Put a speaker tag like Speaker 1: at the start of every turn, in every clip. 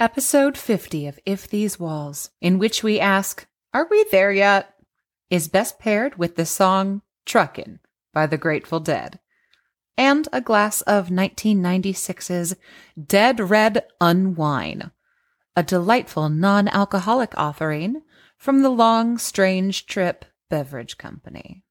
Speaker 1: Episode 50 of If These Walls, in which we ask, Are we there yet? is best paired with the song Truckin' by the Grateful Dead and a glass of 1996's Dead Red Unwine, a delightful non alcoholic offering from the Long Strange Trip Beverage Company.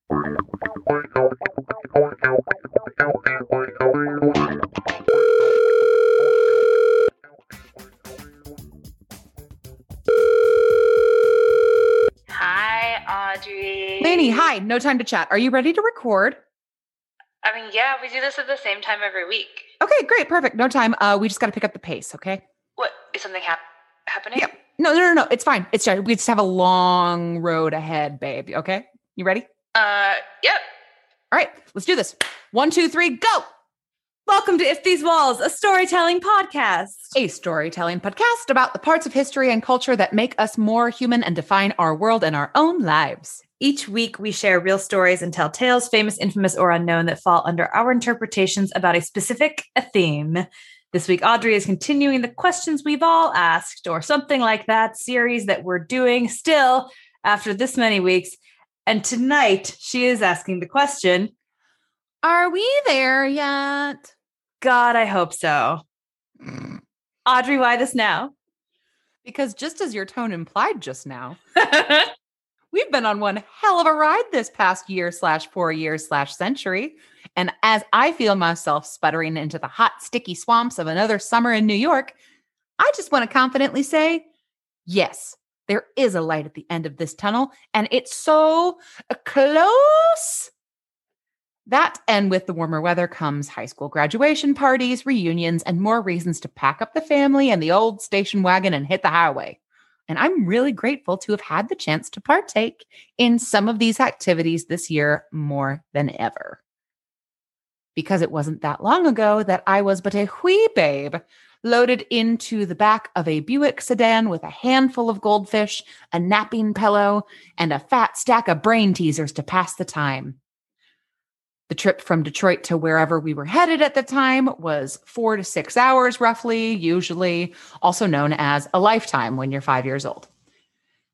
Speaker 2: Audrey.
Speaker 1: Lainey, hi, no time to chat. Are you ready to record?
Speaker 2: I mean, yeah, we do this at the same time every week.
Speaker 1: Okay, great, perfect. No time. Uh, we just got to pick up the pace, okay?
Speaker 2: What is something hap- happening?
Speaker 1: Yep. No, no, no, no. It's fine. It's just, we just have a long road ahead, babe. Okay, you ready?
Speaker 2: Uh, yep.
Speaker 1: All right, let's do this. One, two, three, go.
Speaker 3: Welcome to If These Walls, a storytelling podcast.
Speaker 1: A storytelling podcast about the parts of history and culture that make us more human and define our world and our own lives.
Speaker 3: Each week, we share real stories and tell tales, famous, infamous, or unknown, that fall under our interpretations about a specific a theme. This week, Audrey is continuing the questions we've all asked, or something like that series that we're doing still after this many weeks. And tonight, she is asking the question
Speaker 1: Are we there yet?
Speaker 3: God, I hope so. Mm. Audrey, why this now?
Speaker 1: Because just as your tone implied just now, we've been on one hell of a ride this past year slash four years slash century. And as I feel myself sputtering into the hot, sticky swamps of another summer in New York, I just want to confidently say, yes, there is a light at the end of this tunnel, and it's so close. That and with the warmer weather comes high school graduation parties, reunions, and more reasons to pack up the family and the old station wagon and hit the highway. And I'm really grateful to have had the chance to partake in some of these activities this year more than ever. Because it wasn't that long ago that I was but a wee babe loaded into the back of a Buick sedan with a handful of goldfish, a napping pillow, and a fat stack of brain teasers to pass the time. The trip from Detroit to wherever we were headed at the time was four to six hours, roughly, usually also known as a lifetime when you're five years old.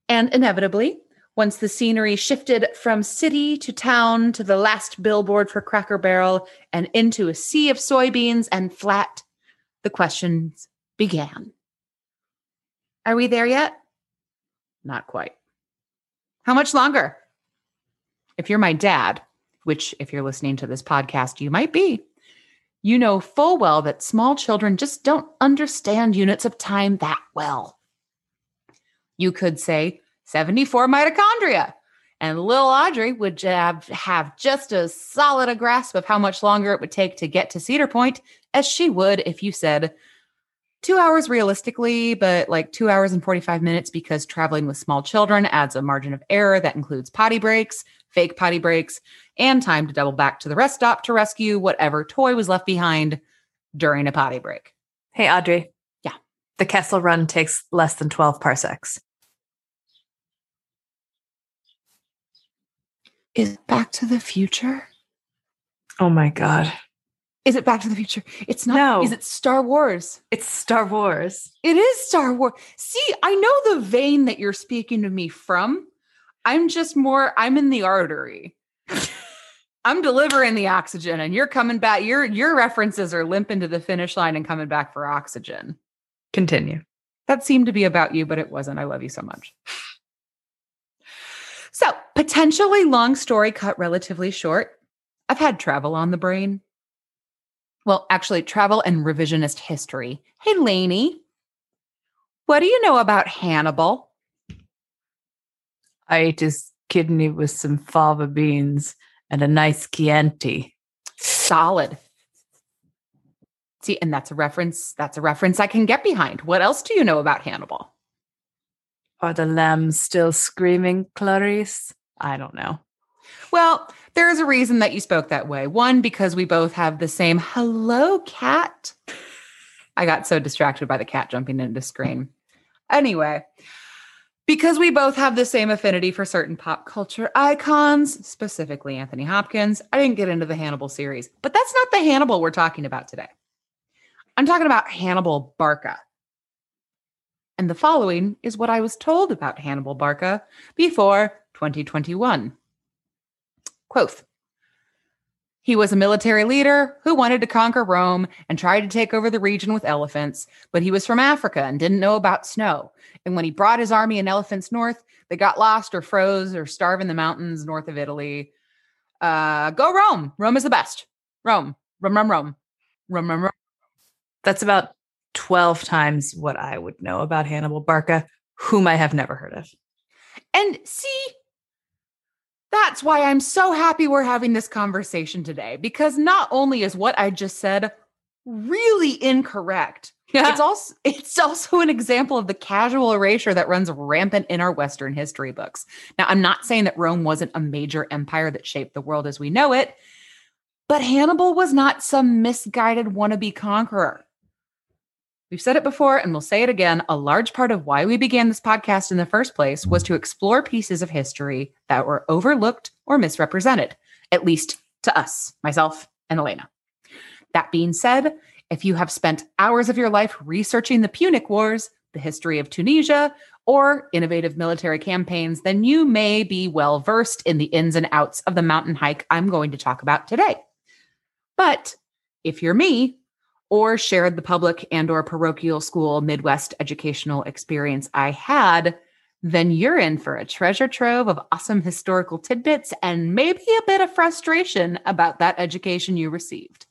Speaker 1: And inevitably, once the scenery shifted from city to town to the last billboard for Cracker Barrel and into a sea of soybeans and flat, the questions began. Are we there yet? Not quite. How much longer? If you're my dad, which, if you're listening to this podcast, you might be, you know full well that small children just don't understand units of time that well. You could say 74 mitochondria, and little Audrey would have, have just as solid a grasp of how much longer it would take to get to Cedar Point as she would if you said two hours realistically, but like two hours and 45 minutes because traveling with small children adds a margin of error that includes potty breaks, fake potty breaks, and time to double back to the rest stop to rescue whatever toy was left behind during a potty break.
Speaker 3: Hey, Audrey.
Speaker 1: Yeah.
Speaker 3: The Kessel Run takes less than 12 parsecs.
Speaker 1: Is it Back to the Future?
Speaker 3: Oh my God.
Speaker 1: Is it Back to the Future? It's not.
Speaker 3: No.
Speaker 1: Is it Star Wars?
Speaker 3: It's Star Wars.
Speaker 1: It is Star Wars. See, I know the vein that you're speaking to me from. I'm just more, I'm in the artery. I'm delivering the oxygen and you're coming back. Your your references are limping to the finish line and coming back for oxygen.
Speaker 3: Continue.
Speaker 1: That seemed to be about you, but it wasn't. I love you so much. So, potentially long story cut relatively short. I've had travel on the brain. Well, actually, travel and revisionist history. Hey, Lainey, what do you know about Hannibal?
Speaker 3: I ate his kidney with some fava beans and a nice Chianti.
Speaker 1: Solid. See, and that's a reference. That's a reference I can get behind. What else do you know about Hannibal?
Speaker 3: Are the lambs still screaming, Clarice? I don't know.
Speaker 1: Well, there is a reason that you spoke that way. One, because we both have the same hello cat. I got so distracted by the cat jumping into the screen. Anyway, because we both have the same affinity for certain pop culture icons, specifically Anthony Hopkins, I didn't get into the Hannibal series. But that's not the Hannibal we're talking about today. I'm talking about Hannibal Barca. And the following is what I was told about Hannibal Barca before 2021. Quoth He was a military leader who wanted to conquer Rome and tried to take over the region with elephants, but he was from Africa and didn't know about snow. And when he brought his army and elephants north, they got lost or froze or starved in the mountains north of Italy. Uh, go Rome. Rome is the best. Rome. Rome, Rome, Rome. Rome, Rome, Rome.
Speaker 3: That's about 12 times what I would know about Hannibal Barca, whom I have never heard of.
Speaker 1: And see, that's why I'm so happy we're having this conversation today because not only is what I just said really incorrect, it's also it's also an example of the casual erasure that runs rampant in our western history books. Now, I'm not saying that Rome wasn't a major empire that shaped the world as we know it, but Hannibal was not some misguided wannabe conqueror. We've said it before and we'll say it again. A large part of why we began this podcast in the first place was to explore pieces of history that were overlooked or misrepresented, at least to us, myself and Elena. That being said, if you have spent hours of your life researching the Punic Wars, the history of Tunisia, or innovative military campaigns, then you may be well versed in the ins and outs of the mountain hike I'm going to talk about today. But if you're me, or shared the public and or parochial school midwest educational experience i had then you're in for a treasure trove of awesome historical tidbits and maybe a bit of frustration about that education you received.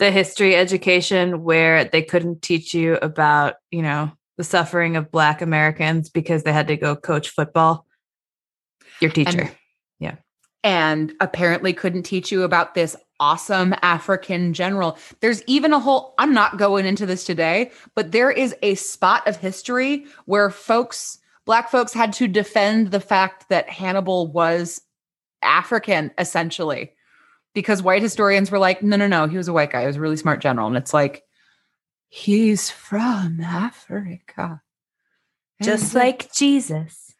Speaker 3: The history education where they couldn't teach you about you know the suffering of black americans because they had to go coach football. Your teacher.
Speaker 1: and, and apparently couldn't teach you about this awesome African general. There's even a whole, I'm not going into this today, but there is a spot of history where folks, Black folks had to defend the fact that Hannibal was African, essentially, because white historians were like, no, no, no, he was a white guy. He was a really smart general. And it's like, he's from Africa.
Speaker 3: Just like Jesus.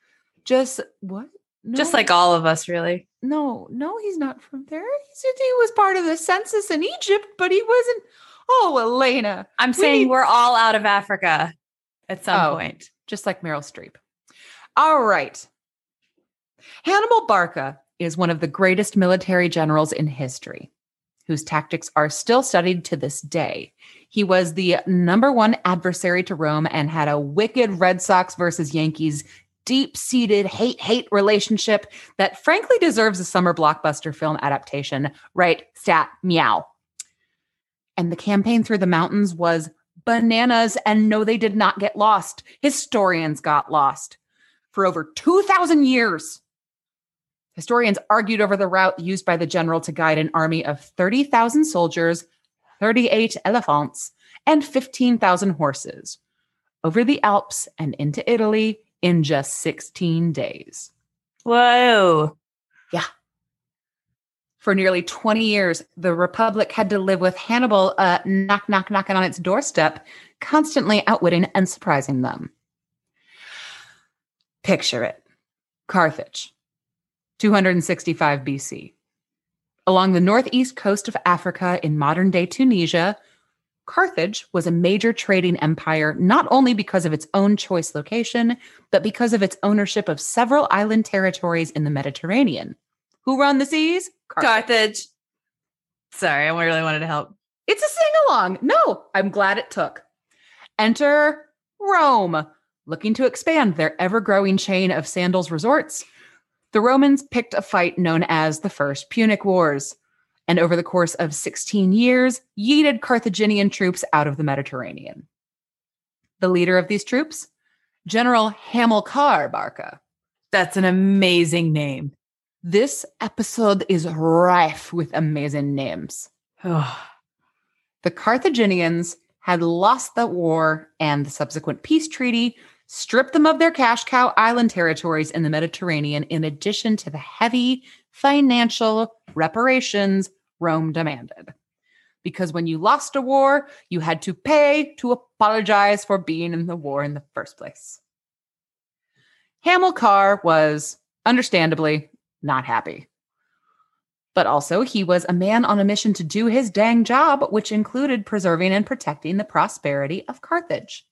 Speaker 1: Just what?
Speaker 3: No. Just like all of us, really.
Speaker 1: No, no, he's not from there. He said he was part of the census in Egypt, but he wasn't. Oh, Elena.
Speaker 3: I'm we saying need... we're all out of Africa at some oh, point.
Speaker 1: Just like Meryl Streep. All right. Hannibal Barca is one of the greatest military generals in history, whose tactics are still studied to this day. He was the number one adversary to Rome and had a wicked Red Sox versus Yankees deep seated hate hate relationship that frankly deserves a summer blockbuster film adaptation. Right? Stat meow. And the campaign through the mountains was bananas. And no, they did not get lost. Historians got lost for over 2,000 years. Historians argued over the route used by the general to guide an army of 30,000 soldiers, 38 elephants, and 15,000 horses over the Alps and into Italy in just 16 days.
Speaker 3: Whoa.
Speaker 1: Yeah. For nearly 20 years, the Republic had to live with Hannibal uh, knock, knock, knocking on its doorstep, constantly outwitting and surprising them. Picture it Carthage, 265 BC. Along the northeast coast of Africa in modern day Tunisia, Carthage was a major trading empire not only because of its own choice location, but because of its ownership of several island territories in the Mediterranean. Who run the seas?
Speaker 3: Carthage. Carthage. Sorry, I really wanted to help.
Speaker 1: It's a sing along. No, I'm glad it took. Enter Rome, looking to expand their ever growing chain of sandals resorts. The Romans picked a fight known as the First Punic Wars and over the course of 16 years, yeeted Carthaginian troops out of the Mediterranean. The leader of these troops, General Hamilcar Barca.
Speaker 3: That's an amazing name.
Speaker 1: This episode is rife with amazing names. the Carthaginians had lost the war and the subsequent peace treaty, stripped them of their cash cow island territories in the Mediterranean, in addition to the heavy financial reparations Rome demanded. Because when you lost a war, you had to pay to apologize for being in the war in the first place. Hamilcar was understandably not happy. But also, he was a man on a mission to do his dang job, which included preserving and protecting the prosperity of Carthage.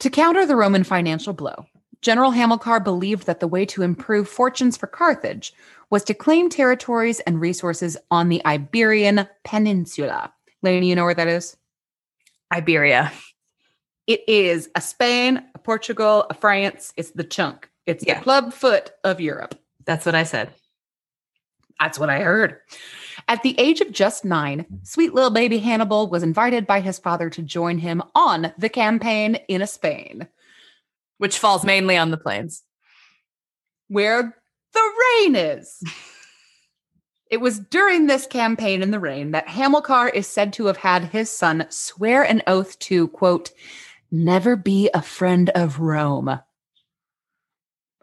Speaker 1: To counter the Roman financial blow, General Hamilcar believed that the way to improve fortunes for Carthage was to claim territories and resources on the Iberian Peninsula. Lainey, you know where that is?
Speaker 3: Iberia.
Speaker 1: It is a Spain, a Portugal, a France. It's the chunk. It's
Speaker 3: Yeah.
Speaker 1: the club foot of Europe.
Speaker 3: That's what I said.
Speaker 1: That's what I heard. At the age of just nine, sweet little baby Hannibal was invited by his father to join him on the campaign in Spain,
Speaker 3: Which falls mainly on the plains.
Speaker 1: where the rain is. It was during this campaign in the rain that Hamilcar is said to have had his son swear an oath to, quote, never be a friend of Rome.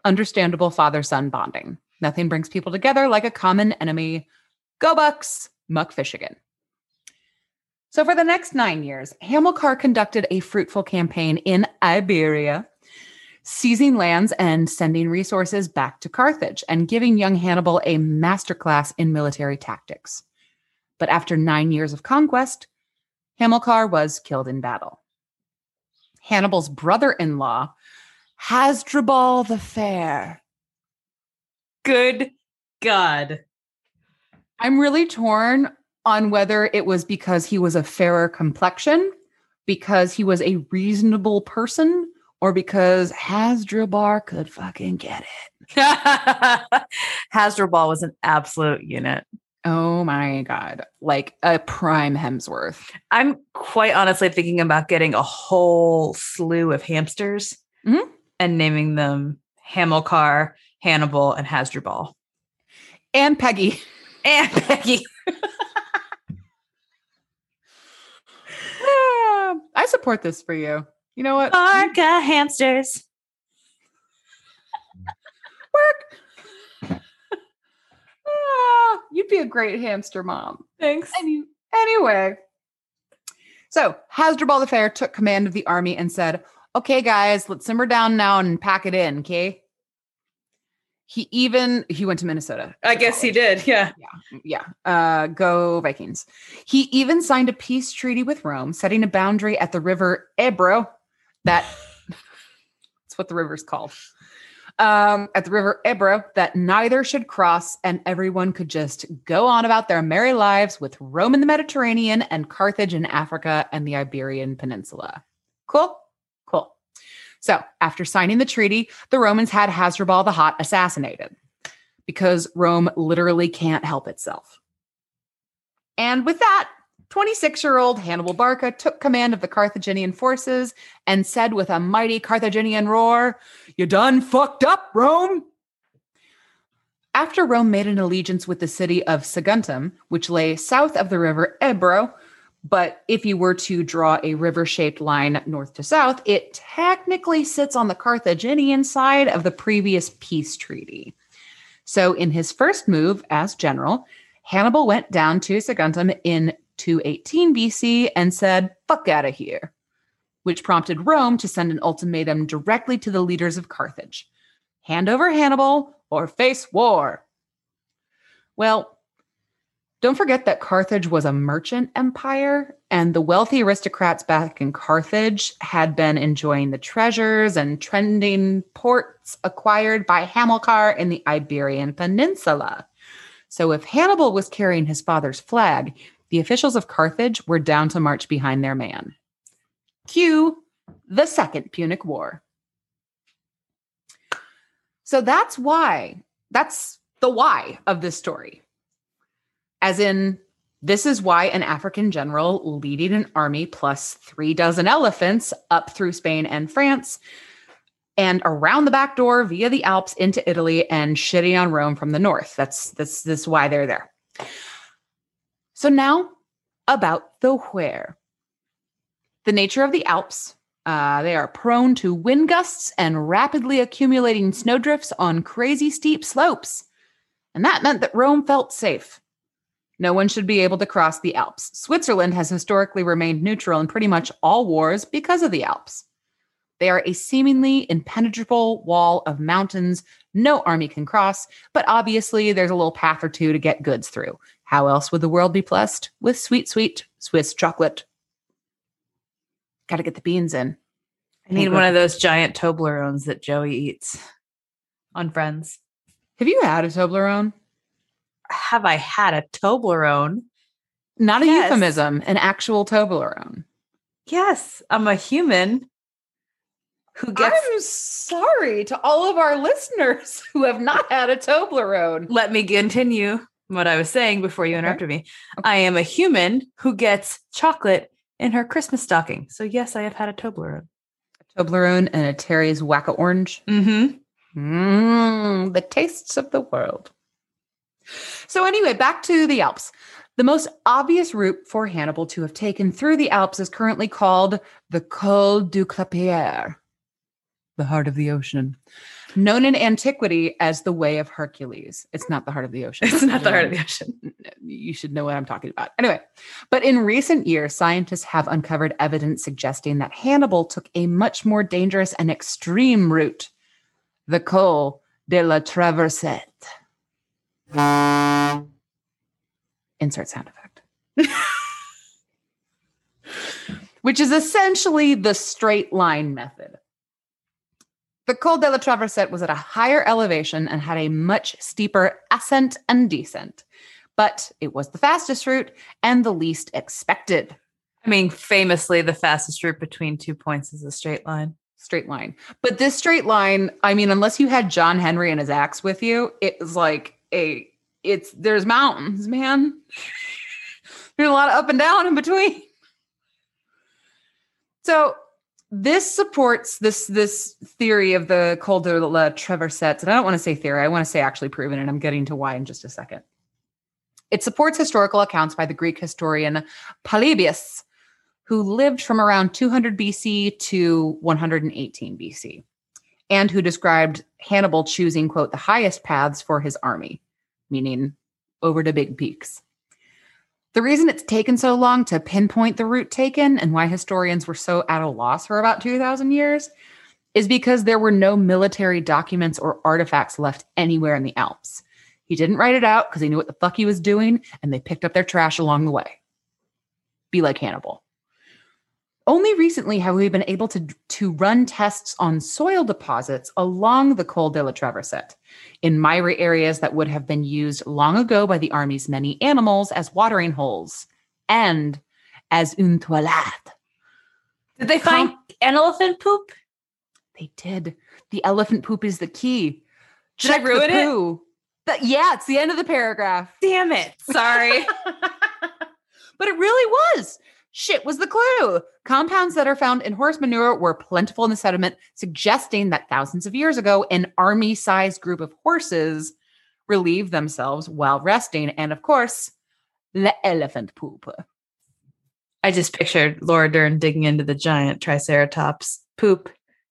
Speaker 1: Understandable father son bonding. Nothing brings people together like a common enemy. Go Bucks, Muck Fishigan. So, for the next nine years, Hamilcar conducted a fruitful campaign in Iberia, seizing lands and sending resources back to Carthage and giving young Hannibal a masterclass in military tactics. But after nine years of conquest, Hamilcar was killed in battle. Hannibal's brother in law, Hasdrubal the Fair.
Speaker 3: Good God.
Speaker 1: I'm really torn on whether it was because he was a fairer complexion, because he was a reasonable person, or because Hasdrubal could fucking get it.
Speaker 3: Hasdrubal was an absolute unit.
Speaker 1: Oh my God. Like a prime Hemsworth.
Speaker 3: I'm quite honestly thinking about getting a whole slew of hamsters
Speaker 1: Mhm.
Speaker 3: and naming them Hamilcar, Hannibal, and Hasdrubal.
Speaker 1: And Peggy.
Speaker 3: And Peggy.
Speaker 1: Ah, I support this for you. You know what?
Speaker 3: Arca hamsters.
Speaker 1: Work. Ah, you'd be a great hamster mom.
Speaker 3: Thanks.
Speaker 1: Any, anyway, so Hasdrubal the Fair took command of the army and said, "Okay, guys, let's simmer down now and pack it in." Okay. He even he went to Minnesota.
Speaker 3: I guess he
Speaker 1: college.
Speaker 3: did. Yeah.
Speaker 1: Yeah. Uh, go Vikings. He even signed a peace treaty with Rome, setting a boundary at the river Ebro. That that's what the river's called. Um, at the river Ebro, that neither should cross, and everyone could just go on about their merry lives with Rome in the Mediterranean and Carthage in Africa and the Iberian Peninsula. Cool, cool. So, after signing the treaty, the Romans had Hasdrubal the Hot assassinated because Rome literally can't help itself. And with that, 26 year old Hannibal Barca took command of the Carthaginian forces and said with a mighty Carthaginian roar, You done fucked up, Rome! After Rome made an allegiance with the city of Saguntum, which lay south of the river Ebro, but if you were to draw a river shaped line north to south, it technically sits on the Carthaginian side of the previous peace treaty. So, in his first move as general, Hannibal went down to Saguntum in 218 BC and said, fuck out of here, which prompted Rome to send an ultimatum directly to the leaders of Carthage hand over Hannibal or face war. Well, don't forget that Carthage was a merchant empire, and the wealthy aristocrats back in Carthage had been enjoying the treasures and trending ports acquired by Hamilcar in the Iberian Peninsula. So, if Hannibal was carrying his father's flag, the officials of Carthage were down to march behind their man. Cue the Second Punic War. So, that's why, that's the why of this story as in this is why an African general leading an army plus three dozen elephants up through Spain and France and around the back door via the Alps into Italy and shitting on Rome from the north. That's this is why they're there. So now about the where. The nature of the Alps. Uh, they are prone to wind gusts and rapidly accumulating snowdrifts on crazy steep slopes. And that meant that Rome felt safe. No one should be able to cross the Alps. Switzerland has historically remained neutral in pretty much all wars because of the Alps. They are a seemingly impenetrable wall of mountains no army can cross, but obviously there's a little path or two to get goods through. How else would the world be blessed with sweet, sweet Swiss chocolate? Got to get the beans in.
Speaker 3: I need one of those giant Toblerones that Joey eats on Friends.
Speaker 1: Have you had a Toblerone?
Speaker 3: Have I had a Toblerone?
Speaker 1: Not a
Speaker 3: Yes.
Speaker 1: euphemism, an actual Toblerone.
Speaker 3: Yes, I'm a human who gets.
Speaker 1: I'm sorry to all of our listeners who have not had a Toblerone.
Speaker 3: Let me continue what I was saying before you
Speaker 1: Okay.
Speaker 3: interrupted me. I am a human who gets chocolate in her Christmas stocking. So yes, I have had a Toblerone.
Speaker 1: Toblerone and a Terry's Wacka Orange.
Speaker 3: Mm-hmm.
Speaker 1: Mmm, the tastes of the world. So, anyway, back to the Alps. The most obvious route for Hannibal to have taken through the Alps is currently called the Col du Clapier, the heart of the ocean, known in antiquity as the Way of Hercules. It's not the heart of the ocean.
Speaker 3: It's not the heart of the ocean.
Speaker 1: You should know what I'm talking about. Anyway, but in recent years, scientists have uncovered evidence suggesting that Hannibal took a much more dangerous and extreme route, the Col de la Traversette. Insert sound effect. Which is essentially the straight line method. The Col de la Traversette was at a higher elevation and had a much steeper ascent and descent, but it was the fastest route and the least expected
Speaker 3: I mean, famously, the fastest route between two points is a straight line.
Speaker 1: straight line. But this straight line, I mean, unless you had John Henry and his axe with you, it was like a it's there's mountains, man. There's a lot of up and down in between. So this supports this this theory of the Col de la Traversette. And I don't want to say theory, I want to say actually proven, and I'm getting to why in just a second. It supports historical accounts by the Greek historian Polybius, who lived from around 200 BC to 118 BC, and who described Hannibal choosing, quote, the highest paths for his army, meaning over to big peaks. The reason it's taken so long to pinpoint the route taken and why historians were so at a loss for about 2,000 years is because there were no military documents or artifacts left anywhere in the Alps. He didn't write it out because he knew what the fuck he was doing, and they picked up their trash along the way. Be like Hannibal. Only recently have we been able to, to run tests on soil deposits along the Col de la Traversette in miry areas that would have been used long ago by the army's many animals as watering holes and as une toilette.
Speaker 3: Did they find an elephant poop?
Speaker 1: They did. The elephant poop is the key.
Speaker 3: Did I
Speaker 1: Check the
Speaker 3: ruin it?
Speaker 1: But yeah, it's the end of the paragraph.
Speaker 3: Damn it. Sorry.
Speaker 1: but it really was. Shit was the clue. Compounds that are found in horse manure were plentiful in the sediment, suggesting that thousands of years ago, an army sized group of horses relieved themselves while resting. And of course, the elephant poop.
Speaker 3: I just pictured Laura Dern digging into the giant Triceratops poop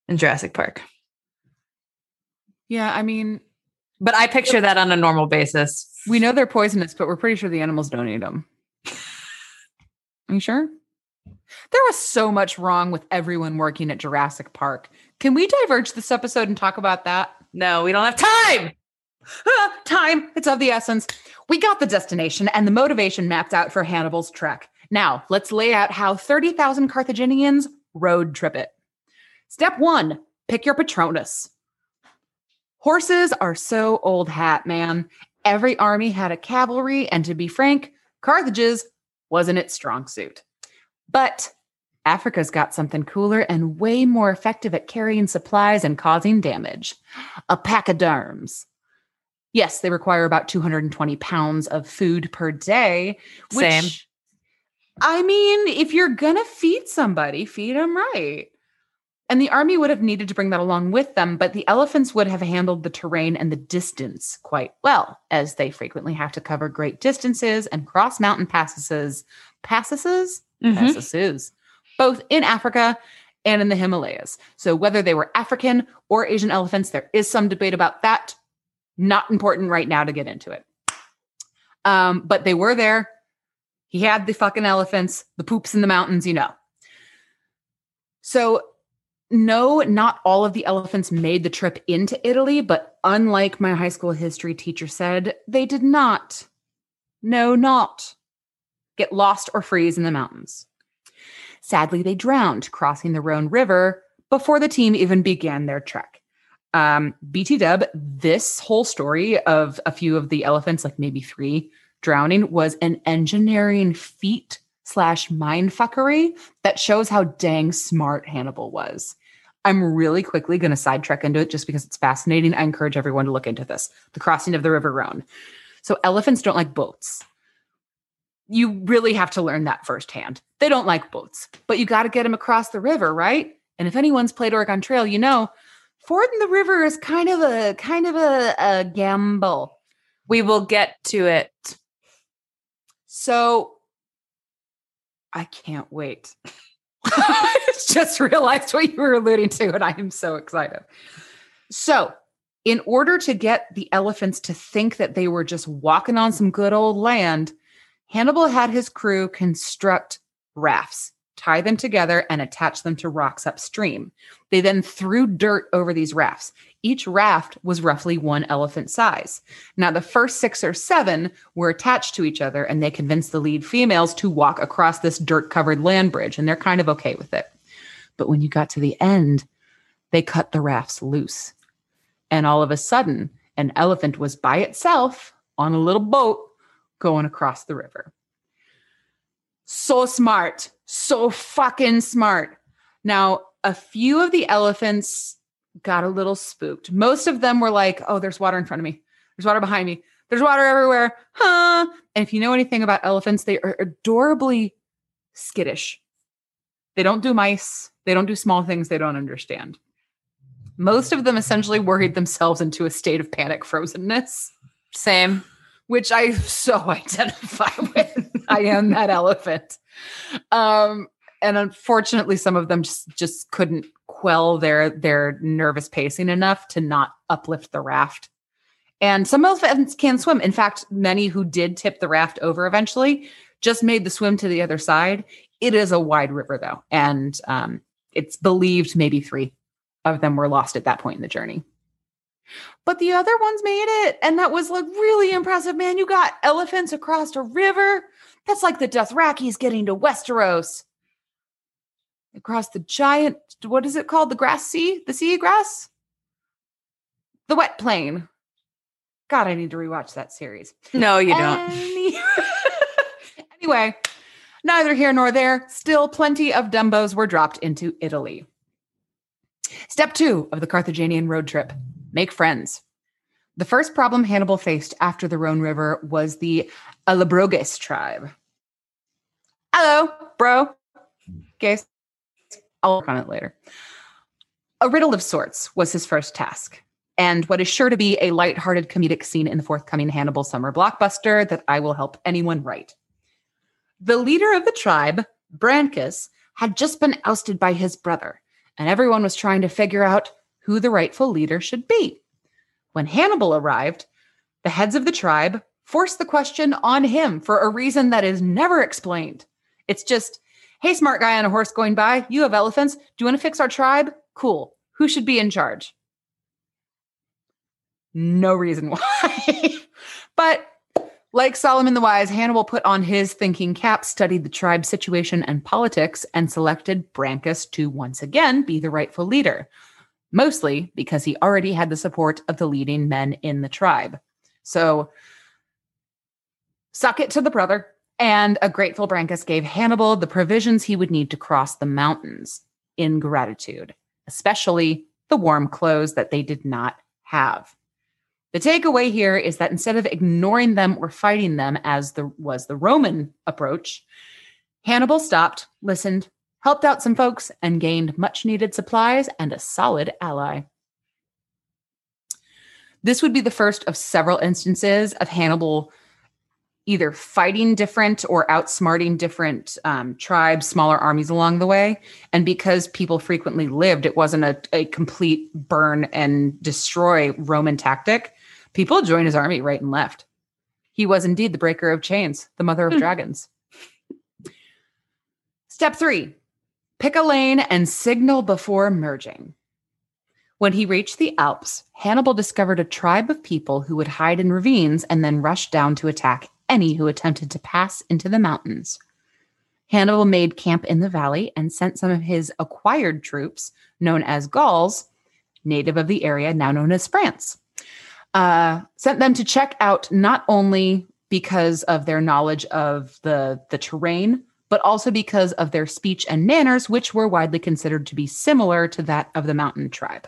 Speaker 3: in Jurassic Park.
Speaker 1: Yeah, I mean,
Speaker 3: But I picture that on a normal basis.
Speaker 1: we know they're poisonous, but we're pretty sure the animals don't eat them. Are you sure? There was so much wrong with everyone working at Jurassic Park. Can we diverge this episode and talk about that?
Speaker 3: No, we don't have time.
Speaker 1: Ah, time. It's of the essence. We got the destination and the motivation mapped out for Hannibal's trek. Now, let's lay out how 30,000 Carthaginians road trip it. Step one pick your Patronus. Horses are so old hat, man. Every army had a cavalry, and to be frank, Carthage's wasn't its strong suit. But Africa's got something cooler and way more effective at carrying supplies and causing damage a pachyderms. Yes, they require about 220 pounds of food per day. Which,
Speaker 3: Same.
Speaker 1: I mean, if you're going to feed somebody, feed them right. And the army would have needed to bring that along with them, but the elephants would have handled the terrain and the distance quite well, as they frequently have to cover great distances and cross mountain passes, passes,
Speaker 3: Mhm.
Speaker 1: passes, both in Africa and in the Himalayas. So whether they were African or Asian elephants, there is some debate about that. Not important right now to get into it. Um, but they were there. He had the fucking elephants, the poops in the mountains, you know. So no, not all of the elephants made the trip into Italy, but unlike my high school history teacher said, they did not. No, not get lost or freeze in the mountains. Sadly, they drowned crossing the Rhone River before the team even began their trek. Um, BT Dub, this whole story of a few of the elephants, like maybe three, drowning was an engineering feat slash mindfuckery that shows how dang smart Hannibal was. I'm really quickly going to sidetrack into it just because it's fascinating. I encourage everyone to look into this the crossing of the River Rhone. So, elephants don't like boats. You really have to learn that firsthand. They don't like boats, but you got to get them across the river, right? And if anyone's played Oregon Trail, you know fording the river is kind of a kind of a, a gamble.
Speaker 3: We will get to it.
Speaker 1: So I can't wait. Just realized what you were alluding to, and I am so excited. So, in order to get the elephants to think that they were just walking on some good old land, Hannibal had his crew construct rafts tie them together, and attach them to rocks upstream. They then threw dirt over these rafts. Each raft was roughly one elephant size. Now, the first six or seven were attached to each other, and they convinced the lead females to walk across this dirt covered land bridge, and they're kind of okay with it. But when you got to the end, they cut the rafts loose. And all of a sudden, an elephant was by itself on a little boat going across the river. So smart so fucking smart. Now, a few of the elephants got a little spooked. Most of them were like, oh, there's water in front of me. There's water behind me. There's water everywhere. Huh? And if you know anything about elephants, they are adorably skittish. They don't do mice. They don't do small things they don't understand. Most of them essentially worried themselves into a state of panic frozenness.
Speaker 3: Same.
Speaker 1: Which I so identify with. I am that elephant. Um, and unfortunately, some of them just just couldn't quell their their nervous pacing enough to not uplift the raft. And some elephants can swim. In fact, many who did tip the raft over eventually just made the swim to the other side. It is a wide river, though, and um, it's believed maybe three of them were lost at that point in the journey. But the other ones made it, and that was like really impressive, man. You got elephants across a river. That's like the Dothrakis getting to Westeros. Across the giant, what is it called? The grass sea? The sea grass? The wet plain. God, I need to rewatch that series.
Speaker 3: No, you don't.
Speaker 1: anyway, neither here nor there. Still, plenty of Dumbos were dropped into Italy. Step two of the Carthaginian road trip make friends. The first problem Hannibal faced after the Rhone River was the Allobroges tribe. Hello, bro. Okay, I'll work on it later. A riddle of sorts was his first task, and what is sure to be a light-hearted comedic scene in the forthcoming Hannibal summer blockbuster that I will help anyone write. The leader of the tribe, Brancus, had just been ousted by his brother, and everyone was trying to figure out who the rightful leader should be. When Hannibal arrived, the heads of the tribe forced the question on him for a reason that is never explained. It's just, hey, smart guy on a horse going by, you have elephants. Do you want to fix our tribe? Cool. Who should be in charge? No reason why. but like Solomon the Wise, Hannibal put on his thinking cap, studied the tribe's situation and politics, and selected Brancus to once again be the rightful leader mostly because he already had the support of the leading men in the tribe. So, suck it to the brother. And a grateful Brancus gave Hannibal the provisions he would need to cross the mountains in gratitude, especially the warm clothes that they did not have. The takeaway here is that instead of ignoring them or fighting them as the was the Roman approach, Hannibal stopped, listened, helped out some folks, and gained much needed supplies and a solid ally. This would be the first of several instances of Hannibal either fighting different or outsmarting different um, tribes, smaller armies along the way. And because people frequently lived, it wasn't a, a complete burn and destroy Roman tactic. People joined his army right and left. He was indeed the breaker of chains, the mother of hmm. dragons. Step three Pick a lane and signal before merging. When he reached the Alps, Hannibal discovered a tribe of people who would hide in ravines and then rush down to attack any who attempted to pass into the mountains. Hannibal made camp in the valley and sent some of his acquired troops, known as Gauls, native of the area now known as France. Uh, sent them to check out not only because of their knowledge of the, the terrain, but also because of their speech and manners, which were widely considered to be similar to that of the mountain tribe.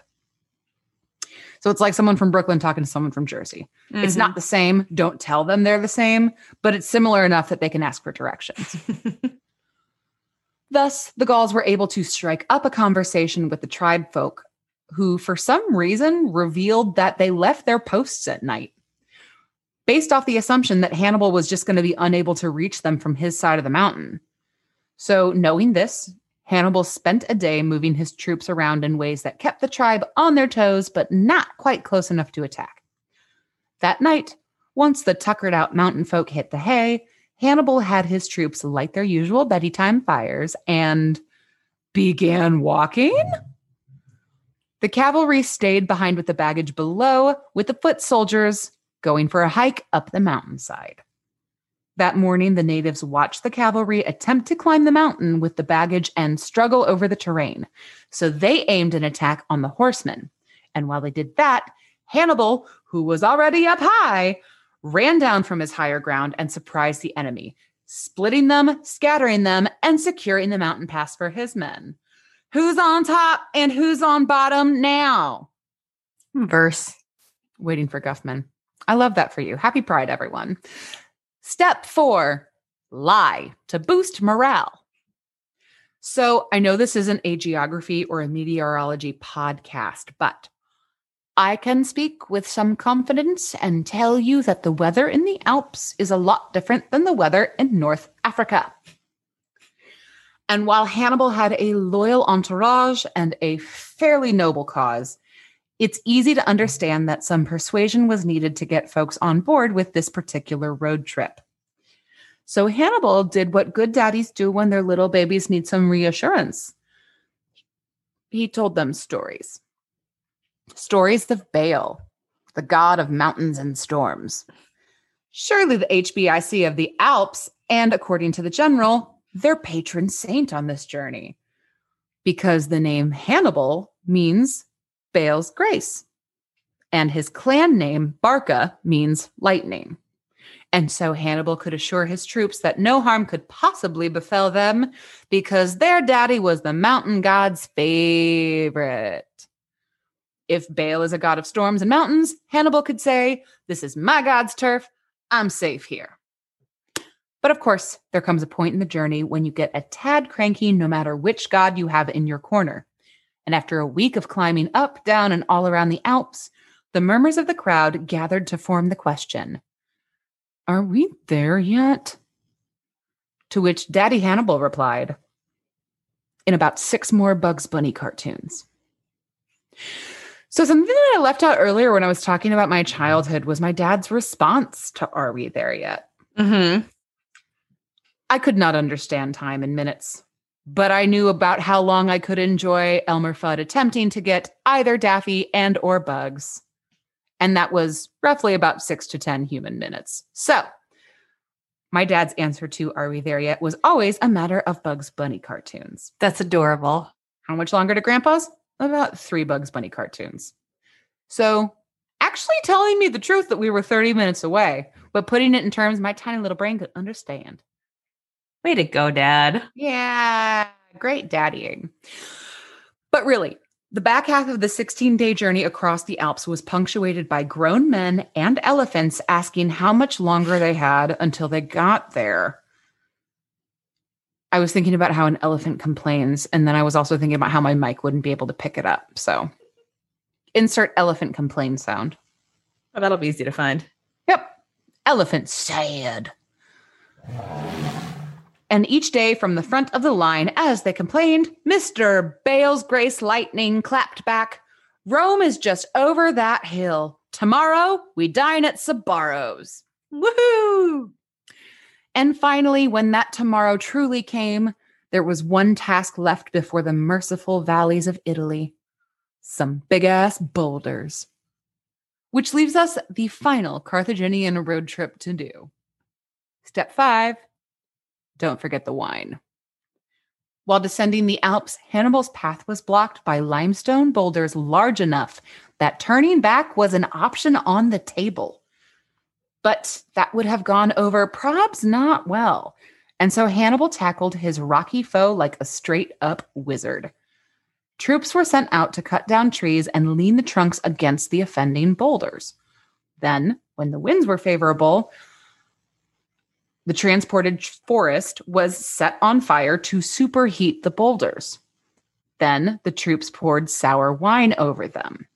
Speaker 1: So it's like someone from Brooklyn talking to someone from Jersey. It's
Speaker 3: Mhm.
Speaker 1: not the same. Don't tell them they're the same, but it's similar enough that they can ask for directions. Thus, the Gauls were able to strike up a conversation with the tribe folk, who, for some reason, revealed that they left their posts at night, based off the assumption that Hannibal was just going to be unable to reach them from his side of the mountain. So, knowing this, Hannibal spent a day moving his troops around in ways that kept the tribe on their toes, but not quite close enough to attack. That night, once the tuckered out mountain folk hit the hay, Hannibal had his troops light their usual bedtime fires and began walking. The cavalry stayed behind with the baggage below, with the foot soldiers going for a hike up the mountainside. That morning, the natives watched the cavalry attempt to climb the mountain with the baggage and struggle over the terrain. So they aimed an attack on the horsemen. And while they did that, Hannibal, who was already up high, ran down from his higher ground and surprised the enemy, splitting them, scattering them, and securing the mountain pass for his men. Who's on top and who's on bottom now?
Speaker 3: Hmm, verse.
Speaker 1: Waiting for Guffman. I love that for you. Happy Pride, everyone. Step four lie to boost morale. So I know this isn't a geography or a meteorology podcast, but I can speak with some confidence and tell you that the weather in the Alps is a lot different than the weather in North Africa. And while Hannibal had a loyal entourage and a fairly noble cause, it's easy to understand that some persuasion was needed to get folks on board with this particular road trip. So Hannibal did what good daddies do when their little babies need some reassurance. He told them stories. Stories of Baal, the god of mountains and storms. Surely the HBIC of the Alps, and according to the general, their patron saint on this journey. Because the name Hannibal means Baal's grace. And his clan name, Barca, means lightning. And so Hannibal could assure his troops that no harm could possibly befell them because their daddy was the mountain god's favorite. If Baal is a god of storms and mountains, Hannibal could say, This is my god's turf. I'm safe here. But of course, there comes a point in the journey when you get a tad cranky no matter which god you have in your corner. And after a week of climbing up, down, and all around the Alps, the murmurs of the crowd gathered to form the question Are we there yet? To which Daddy Hannibal replied, In about six more Bugs Bunny cartoons. So, something that I left out earlier when I was talking about my childhood was my dad's response to Are We There Yet?
Speaker 3: Mm-hmm.
Speaker 1: I could not understand time in minutes, but I knew about how long I could enjoy Elmer Fudd attempting to get either Daffy and or Bugs. And that was roughly about 6 to 10 human minutes. So, my dad's answer to Are We There Yet was always a matter of Bugs Bunny cartoons.
Speaker 3: That's adorable.
Speaker 1: How much longer to Grandpa's? About 3 Bugs Bunny cartoons. So, actually telling me the truth that we were 30 minutes away, but putting it in terms my tiny little brain could understand.
Speaker 3: Way to go, Dad.
Speaker 1: Yeah, great daddying. But really, the back half of the 16 day journey across the Alps was punctuated by grown men and elephants asking how much longer they had until they got there. I was thinking about how an elephant complains, and then I was also thinking about how my mic wouldn't be able to pick it up. So, insert elephant complain sound.
Speaker 3: Oh, that'll be easy to find.
Speaker 1: Yep. Elephant sad. And each day from the front of the line, as they complained, Mr. Baal's Grace Lightning clapped back, Rome is just over that hill. Tomorrow we dine at Sbarro's. Woohoo! And finally, when that tomorrow truly came, there was one task left before the merciful valleys of Italy some big ass boulders which leaves us the final Carthaginian road trip to do. Step five don't forget the wine. While descending the Alps, Hannibal's path was blocked by limestone boulders large enough that turning back was an option on the table. But that would have gone over probs not well. And so Hannibal tackled his rocky foe like a straight up wizard. Troops were sent out to cut down trees and lean the trunks against the offending boulders. Then, when the winds were favorable, the transported forest was set on fire to superheat the boulders. Then the troops poured sour wine over them.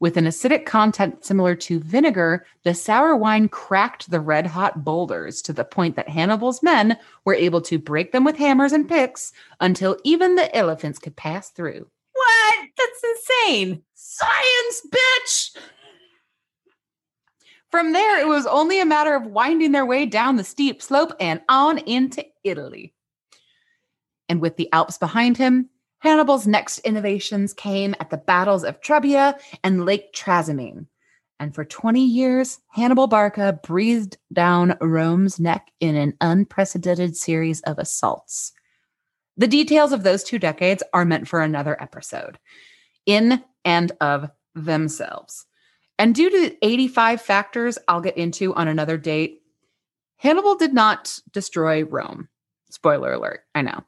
Speaker 1: With an acidic content similar to vinegar, the sour wine cracked the red hot boulders to the point that Hannibal's men were able to break them with hammers and picks until even the elephants could pass through.
Speaker 3: What? That's insane.
Speaker 1: Science, bitch! From there, it was only a matter of winding their way down the steep slope and on into Italy. And with the Alps behind him, Hannibal's next innovations came at the battles of Trebia and Lake Trasimene. And for 20 years, Hannibal Barca breathed down Rome's neck in an unprecedented series of assaults. The details of those two decades are meant for another episode, in and of themselves. And due to 85 factors I'll get into on another date, Hannibal did not destroy Rome. Spoiler alert, I know.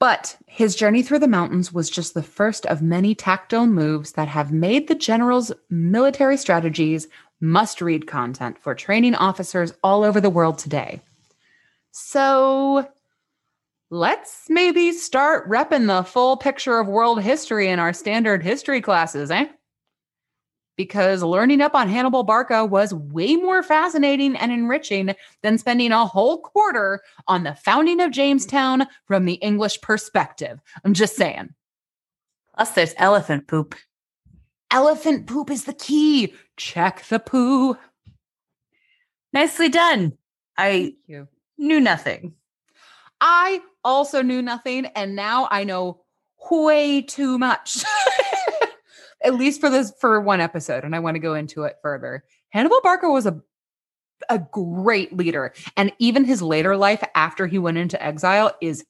Speaker 1: But his journey through the mountains was just the first of many tactile moves that have made the general's military strategies must read content for training officers all over the world today. So let's maybe start repping the full picture of world history in our standard history classes, eh? Because learning up on Hannibal Barca was way more fascinating and enriching than spending a whole quarter on the founding of Jamestown from the English perspective. I'm just saying.
Speaker 3: Plus, there's elephant poop.
Speaker 1: Elephant poop is the key. Check the poo.
Speaker 3: Nicely done. I knew nothing.
Speaker 1: I also knew nothing, and now I know way too much. at least for this for one episode, and I want to go into it further. Hannibal Barca was a a great leader, and even his later life after he went into exile is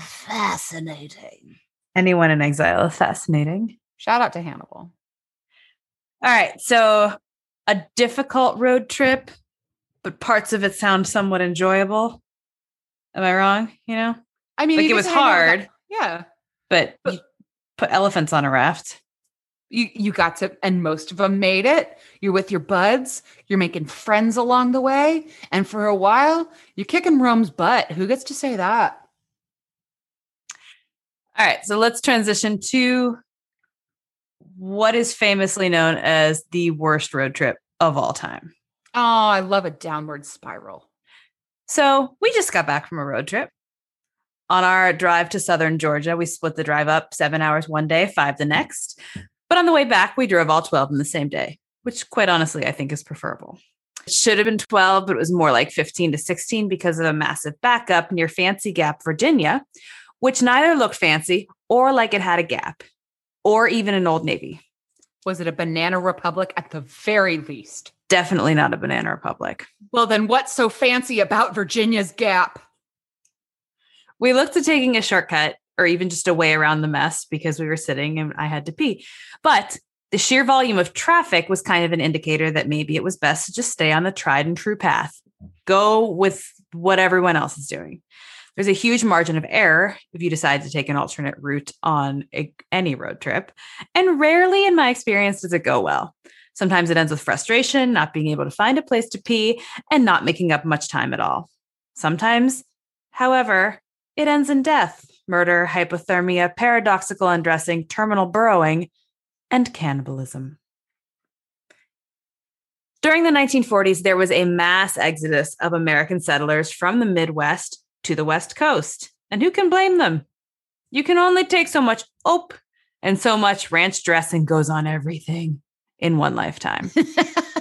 Speaker 1: fascinating.
Speaker 3: Anyone in exile is fascinating.
Speaker 1: Shout out to Hannibal.
Speaker 3: All right, so a difficult road trip, but parts of it sound somewhat enjoyable. Am I wrong? You know,
Speaker 1: I mean,
Speaker 3: like it was hard.
Speaker 1: Yeah,
Speaker 3: but, but put elephants on a raft
Speaker 1: you you got to and most of them made it. You're with your buds. You're making friends along the way. And for a while you're kicking rome's butt. Who gets to say that?
Speaker 3: All right so let's transition to what is famously known as the worst road trip of all time.
Speaker 1: Oh i love a downward spiral.
Speaker 3: So we just got back from a road trip. On our drive to southern georgia we split the drive up seven hours one day five the next but on the way back, we drove all 12 in the same day, which quite honestly, I think is preferable. It should have been 12, but it was more like 15 to 16 because of a massive backup near Fancy Gap, Virginia, which neither looked fancy or like it had a gap or even an Old Navy.
Speaker 1: Was it a Banana Republic at the very least?
Speaker 3: Definitely not a Banana Republic.
Speaker 1: Well, then what's so fancy about Virginia's Gap?
Speaker 3: We looked at taking a shortcut or even just a way around the mess because we were sitting and I had to pee. But the sheer volume of traffic was kind of an indicator that maybe it was best to just stay on the tried and true path. Go with what everyone else is doing. There's a huge margin of error if you decide to take an alternate route on a, any road trip. And rarely, in my experience, does it go well. Sometimes it ends with frustration, not being able to find a place to pee, and not making up much time at all. Sometimes, however, it ends in death murder, hypothermia, paradoxical undressing, terminal burrowing, and cannibalism. During the 1940s, there was a mass exodus of American settlers from the Midwest to the West Coast. And who can blame them? You can only take so much ope and so much ranch dressing goes on everything in one lifetime.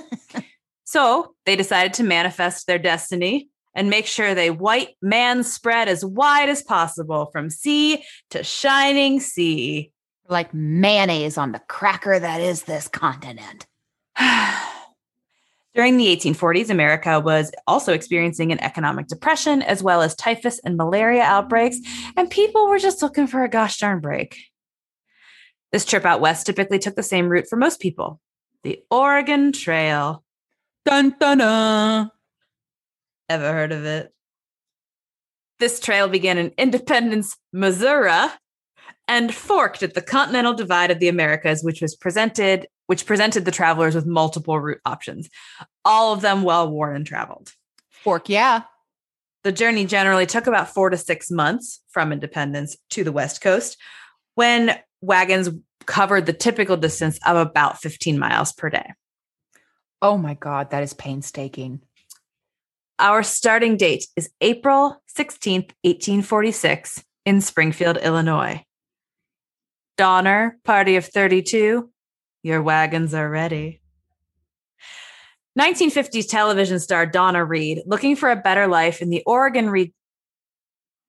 Speaker 3: so they decided to manifest their destiny and make sure they white man spread as wide as possible from sea to shining sea.
Speaker 1: Like mayonnaise on the cracker that is this continent.
Speaker 3: During the 1840s, America was also experiencing an economic depression as well as typhus and malaria outbreaks, and people were just looking for a gosh darn break. This trip out west typically took the same route for most people the Oregon Trail.
Speaker 1: Dun dun dun.
Speaker 3: Ever heard of it? This trail began in Independence, Missouri, and forked at the continental divide of the Americas, which was presented, which presented the travelers with multiple route options, all of them well worn and traveled.
Speaker 1: Fork, yeah.
Speaker 3: The journey generally took about four to six months from Independence to the West Coast, when wagons covered the typical distance of about 15 miles per day.
Speaker 1: Oh my God, that is painstaking.
Speaker 3: Our starting date is April 16th, 1846, in Springfield, Illinois. Donner, party of 32, your wagons are ready. 1950s television star Donna Reed, looking for a better life in the Oregon Reed.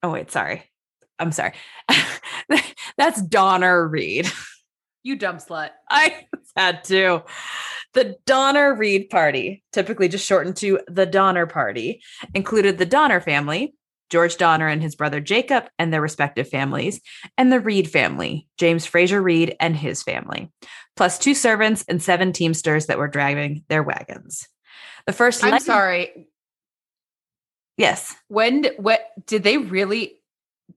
Speaker 3: Oh, wait, sorry. I'm sorry. That's Donner Reed.
Speaker 1: You dumb slut.
Speaker 3: I had to. The Donner Reed Party, typically just shortened to the Donner Party, included the Donner family, George Donner and his brother Jacob and their respective families, and the Reed family, James Frazier Reed and his family, plus two servants and seven teamsters that were driving their wagons. The first
Speaker 1: I'm
Speaker 3: leg-
Speaker 1: sorry.
Speaker 3: Yes.
Speaker 1: When what did they really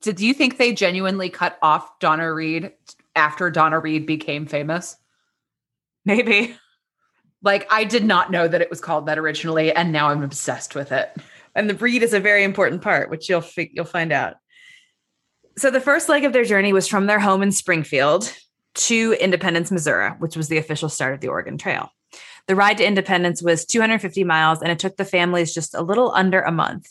Speaker 1: did you think they genuinely cut off Donna Reed after Donna Reed became famous?
Speaker 3: Maybe.
Speaker 1: Like I did not know that it was called that originally and now I'm obsessed with it.
Speaker 3: And the breed is a very important part, which you'll fi- you'll find out. So the first leg of their journey was from their home in Springfield to Independence, Missouri, which was the official start of the Oregon Trail. The ride to Independence was 250 miles and it took the families just a little under a month.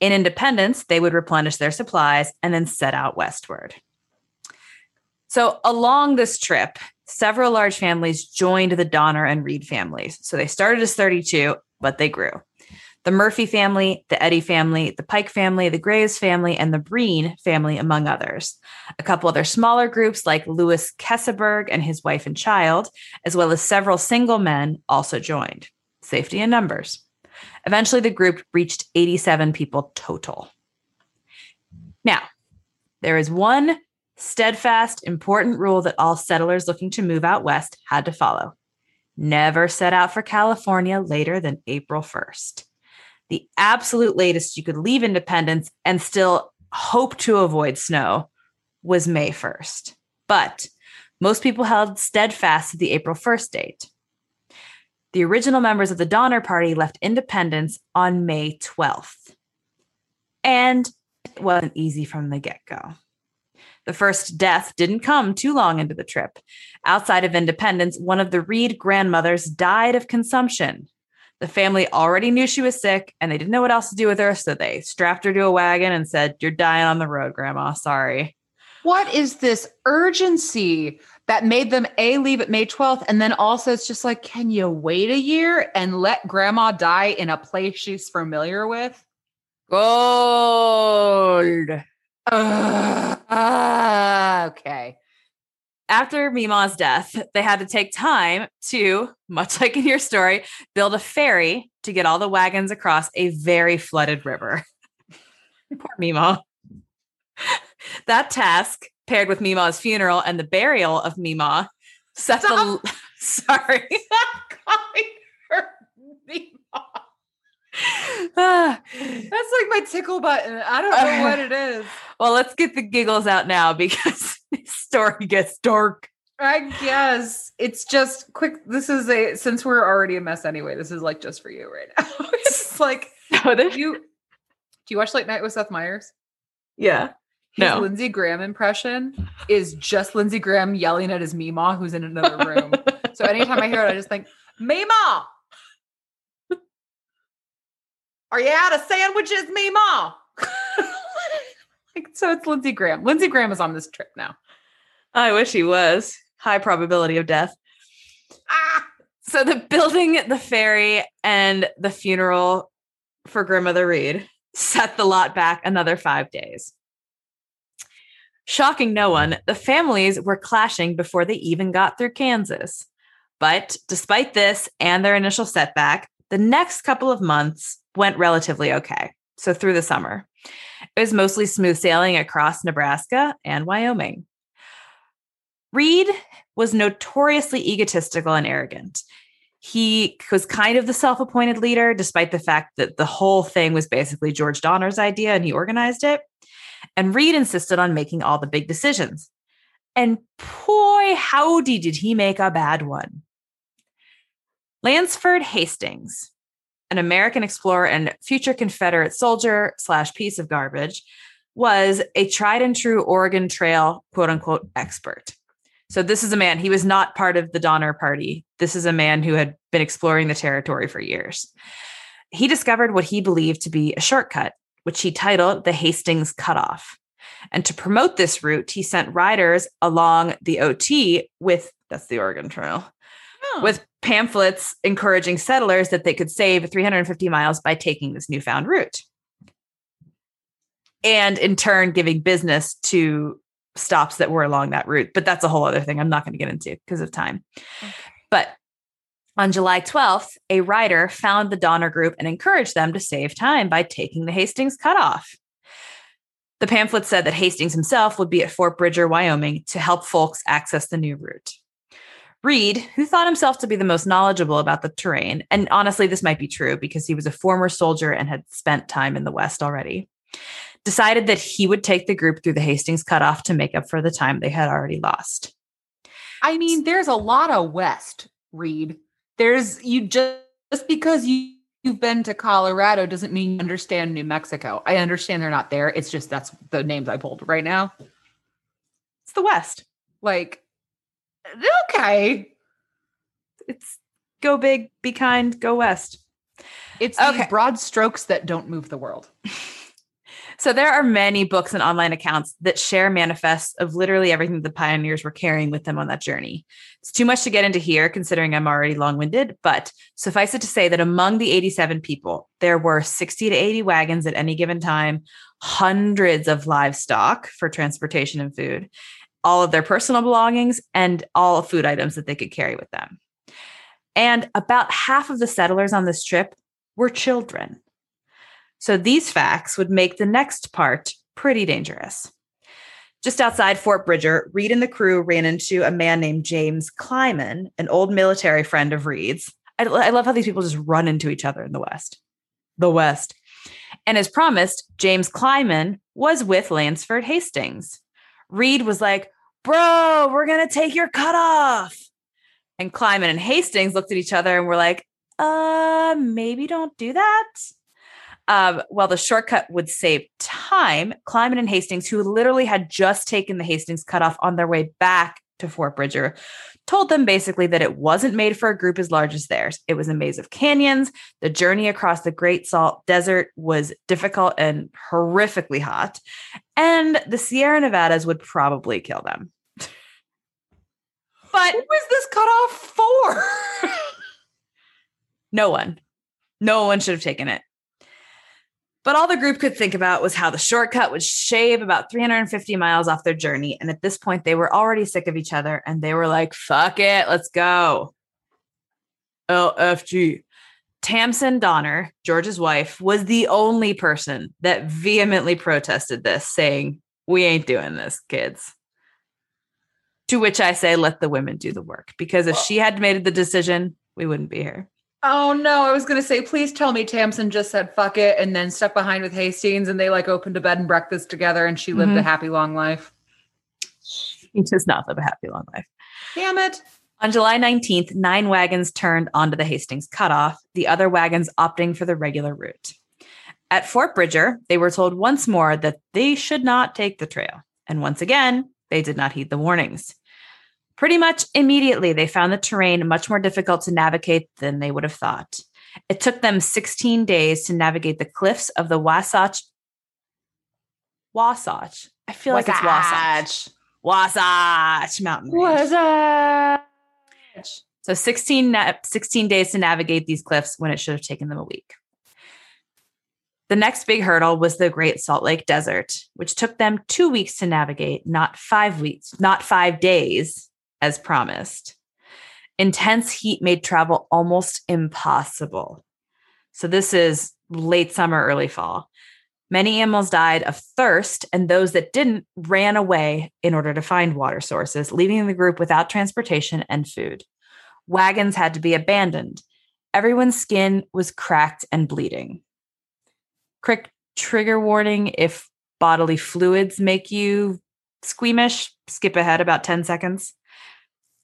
Speaker 3: In Independence, they would replenish their supplies and then set out westward. So, along this trip, several large families joined the Donner and Reed families. So, they started as 32, but they grew. The Murphy family, the Eddy family, the Pike family, the Graves family, and the Breen family, among others. A couple other smaller groups like Louis Keseberg and his wife and child, as well as several single men, also joined. Safety in numbers. Eventually, the group reached 87 people total. Now, there is one steadfast, important rule that all settlers looking to move out west had to follow never set out for California later than April 1st. The absolute latest you could leave Independence and still hope to avoid snow was May 1st. But most people held steadfast to the April 1st date. The original members of the Donner Party left Independence on May 12th. And it wasn't easy from the get go. The first death didn't come too long into the trip. Outside of Independence, one of the Reed grandmothers died of consumption. The family already knew she was sick and they didn't know what else to do with her, so they strapped her to a wagon and said, You're dying on the road, Grandma. Sorry.
Speaker 1: What is this urgency that made them A leave at May 12th? And then also it's just like, can you wait a year and let grandma die in a place she's familiar with?
Speaker 3: Gold.
Speaker 1: Ah, okay.
Speaker 3: After Mima's death, they had to take time to, much like in your story, build a ferry to get all the wagons across a very flooded river. Poor Mima. That task, paired with Mima's funeral and the burial of Mima, set the. Sorry.
Speaker 1: Stop calling her Mima.
Speaker 3: Ah,
Speaker 1: That's like my tickle button. I don't know what it is.
Speaker 3: well, let's get the giggles out now because this story gets dark.
Speaker 1: I guess it's just quick. This is a since we're already a mess anyway. This is like just for you right now. it's like
Speaker 3: So this-
Speaker 1: you. Do you watch Late Night with Seth Meyers?
Speaker 3: yeah.
Speaker 1: His
Speaker 3: No.
Speaker 1: Lindsey Graham impression is just Lindsey Graham yelling at his Mima who's in another room. so anytime I hear it, I just think, Mima, are you out of sandwiches, Mima? like, so it's Lindsey Graham. Lindsey Graham is on this trip now.
Speaker 3: I wish he was. High probability of death.
Speaker 1: Ah,
Speaker 3: So the building, the ferry, and the funeral for grandmother Reed set the lot back another five days. Shocking no one, the families were clashing before they even got through Kansas. But despite this and their initial setback, the next couple of months went relatively okay. So through the summer, it was mostly smooth sailing across Nebraska and Wyoming. Reed was notoriously egotistical and arrogant. He was kind of the self appointed leader, despite the fact that the whole thing was basically George Donner's idea and he organized it. And Reed insisted on making all the big decisions. And boy, howdy, did he make a bad one. Lansford Hastings, an American explorer and future Confederate soldier slash piece of garbage, was a tried and true Oregon Trail quote unquote expert. So this is a man, he was not part of the Donner Party. This is a man who had been exploring the territory for years. He discovered what he believed to be a shortcut, which he titled the Hastings Cutoff. And to promote this route, he sent riders along the OT with that's the Oregon Trail. Oh. With pamphlets encouraging settlers that they could save 350 miles by taking this newfound route. And in turn, giving business to stops that were along that route. But that's a whole other thing I'm not going to get into because of time. Okay. But on July 12th, a rider found the Donner Group and encouraged them to save time by taking the Hastings cutoff. The pamphlet said that Hastings himself would be at Fort Bridger, Wyoming, to help folks access the new route. Reed, who thought himself to be the most knowledgeable about the terrain, and honestly, this might be true because he was a former soldier and had spent time in the West already, decided that he would take the group through the Hastings cutoff to make up for the time they had already lost.
Speaker 1: I mean, there's a lot of West, Reed. There's you just just because you you've been to Colorado doesn't mean you understand New Mexico. I understand they're not there. It's just that's the names I pulled right now.
Speaker 3: It's the West.
Speaker 1: Like, okay.
Speaker 3: It's go big, be kind, go west.
Speaker 1: It's okay. broad strokes that don't move the world.
Speaker 3: So there are many books and online accounts that share manifests of literally everything the pioneers were carrying with them on that journey. It's too much to get into here, considering I'm already long winded, but suffice it to say that among the 87 people, there were 60 to 80 wagons at any given time, hundreds of livestock for transportation and food, all of their personal belongings, and all food items that they could carry with them. And about half of the settlers on this trip were children. So these facts would make the next part pretty dangerous. Just outside Fort Bridger, Reed and the crew ran into a man named James Clyman, an old military friend of Reed's. I, I love how these people just run into each other in the West. The West. And as promised, James Clyman was with Lansford Hastings. Reed was like, Bro, we're going to take your cutoff. And Clyman and Hastings looked at each other and were like, uh, maybe don't do that. Um, while the shortcut would save time, Clyman and Hastings, who literally had just taken the Hastings cutoff on their way back to Fort Bridger, told them basically that it wasn't made for a group as large as theirs. It was a maze of canyons. The journey across the Great Salt Desert was difficult and horrifically hot. And the Sierra Nevadas would probably kill them.
Speaker 1: But who is this cutoff for?
Speaker 3: no one. No one should have taken it. But all the group could think about was how the shortcut would shave about 350 miles off their journey. And at this point, they were already sick of each other and they were like, fuck it, let's go. LFG. Tamsen Donner, George's wife, was the only person that vehemently protested this, saying, We ain't doing this, kids. To which I say, let the women do the work. Because if she had made the decision, we wouldn't be here.
Speaker 1: Oh no, I was gonna say, please tell me Tamsen just said fuck it and then stuck behind with Hastings and they like opened a bed and breakfast together and she lived mm-hmm. a happy long life.
Speaker 3: She does not live a happy long life.
Speaker 1: Damn it.
Speaker 3: On July 19th, nine wagons turned onto the Hastings cutoff, the other wagons opting for the regular route. At Fort Bridger, they were told once more that they should not take the trail. And once again, they did not heed the warnings. Pretty much immediately, they found the terrain much more difficult to navigate than they would have thought. It took them 16 days to navigate the cliffs of the Wasatch. Wasatch. I feel Wasatch. like it's Wasatch. Wasatch Mountain.
Speaker 1: Range. Wasatch.
Speaker 3: So 16, 16 days to navigate these cliffs when it should have taken them a week. The next big hurdle was the Great Salt Lake Desert, which took them two weeks to navigate, not five weeks, not five days, as promised. Intense heat made travel almost impossible. So this is late summer, early fall. Many animals died of thirst, and those that didn't ran away in order to find water sources, leaving the group without transportation and food. Wagons had to be abandoned. Everyone's skin was cracked and bleeding. Quick trigger warning if bodily fluids make you squeamish, skip ahead about 10 seconds.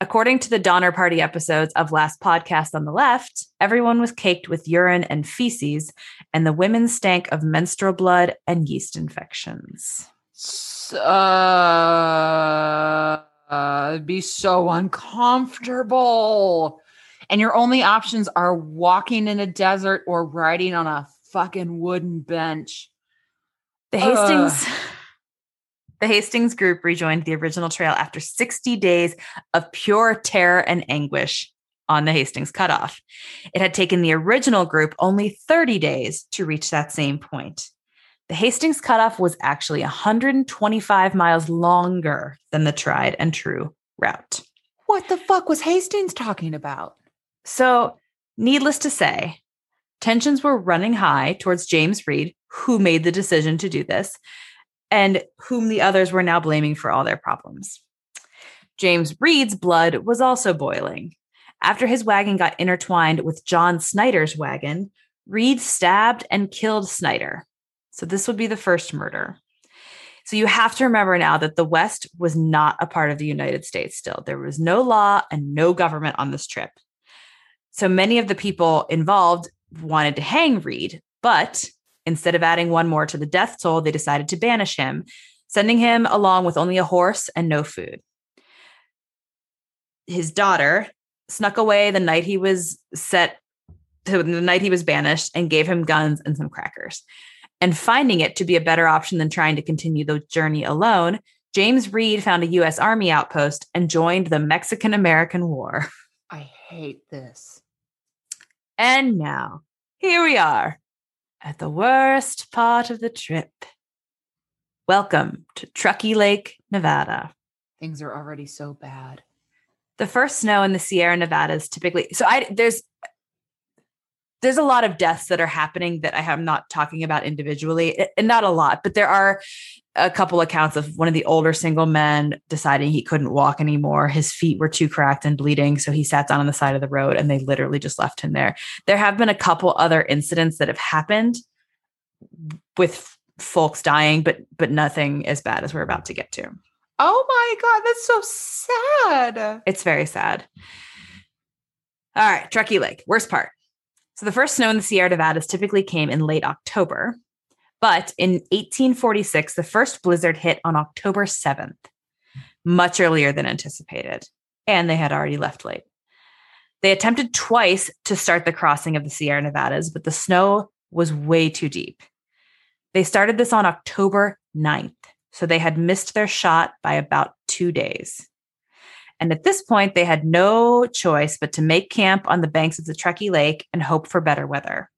Speaker 3: According to the Donner Party episodes of Last Podcast on the Left, everyone was caked with urine and feces, and the women stank of menstrual blood and yeast infections.
Speaker 1: Uh, uh, it'd be so uncomfortable. And your only options are walking in a desert or riding on a fucking wooden bench.
Speaker 3: The Hastings the Hastings group rejoined the original trail after 60 days of pure terror and anguish on the Hastings cutoff. It had taken the original group only 30 days to reach that same point. The Hastings cutoff was actually 125 miles longer than the tried and true route.
Speaker 1: What the fuck was Hastings talking about?
Speaker 3: So, needless to say, tensions were running high towards James Reed, who made the decision to do this, and whom the others were now blaming for all their problems. James Reed's blood was also boiling. After his wagon got intertwined with John Snyder's wagon, Reed stabbed and killed Snyder. So this would be the first murder. So you have to remember now that the West was not a part of the United States still. There was no law and no government on this trip. So many of the people involved wanted to hang Reed, but Instead of adding one more to the death toll, they decided to banish him, sending him along with only a horse and no food. His daughter snuck away the night he was set to the night he was banished and gave him guns and some crackers. And finding it to be a better option than trying to continue the journey alone, James Reed found a US Army outpost and joined the Mexican American War.
Speaker 1: I hate this.
Speaker 3: And now, here we are, at the worst part of the trip. Welcome to Truckee Lake, Nevada.
Speaker 1: Things are already so bad.
Speaker 3: The first snow in the Sierra Nevadas typically so I there's there's a lot of deaths that are happening that I am not talking about individually, and not a lot, but there are a couple accounts of one of the older single men deciding he couldn't walk anymore. His feet were too cracked and bleeding. So he sat down on the side of the road and they literally just left him there. There have been a couple other incidents that have happened with folks dying, but but nothing as bad as we're about to get to.
Speaker 1: Oh my God, that's so sad.
Speaker 3: It's very sad. All right, Truckee Lake, worst part. So the first snow in the Sierra Nevadas typically came in late October. But in 1846, the first blizzard hit on October 7th, much earlier than anticipated, and they had already left late. They attempted twice to start the crossing of the Sierra Nevadas, but the snow was way too deep. They started this on October 9th, so they had missed their shot by about two days. And at this point, they had no choice but to make camp on the banks of the Truckee Lake and hope for better weather.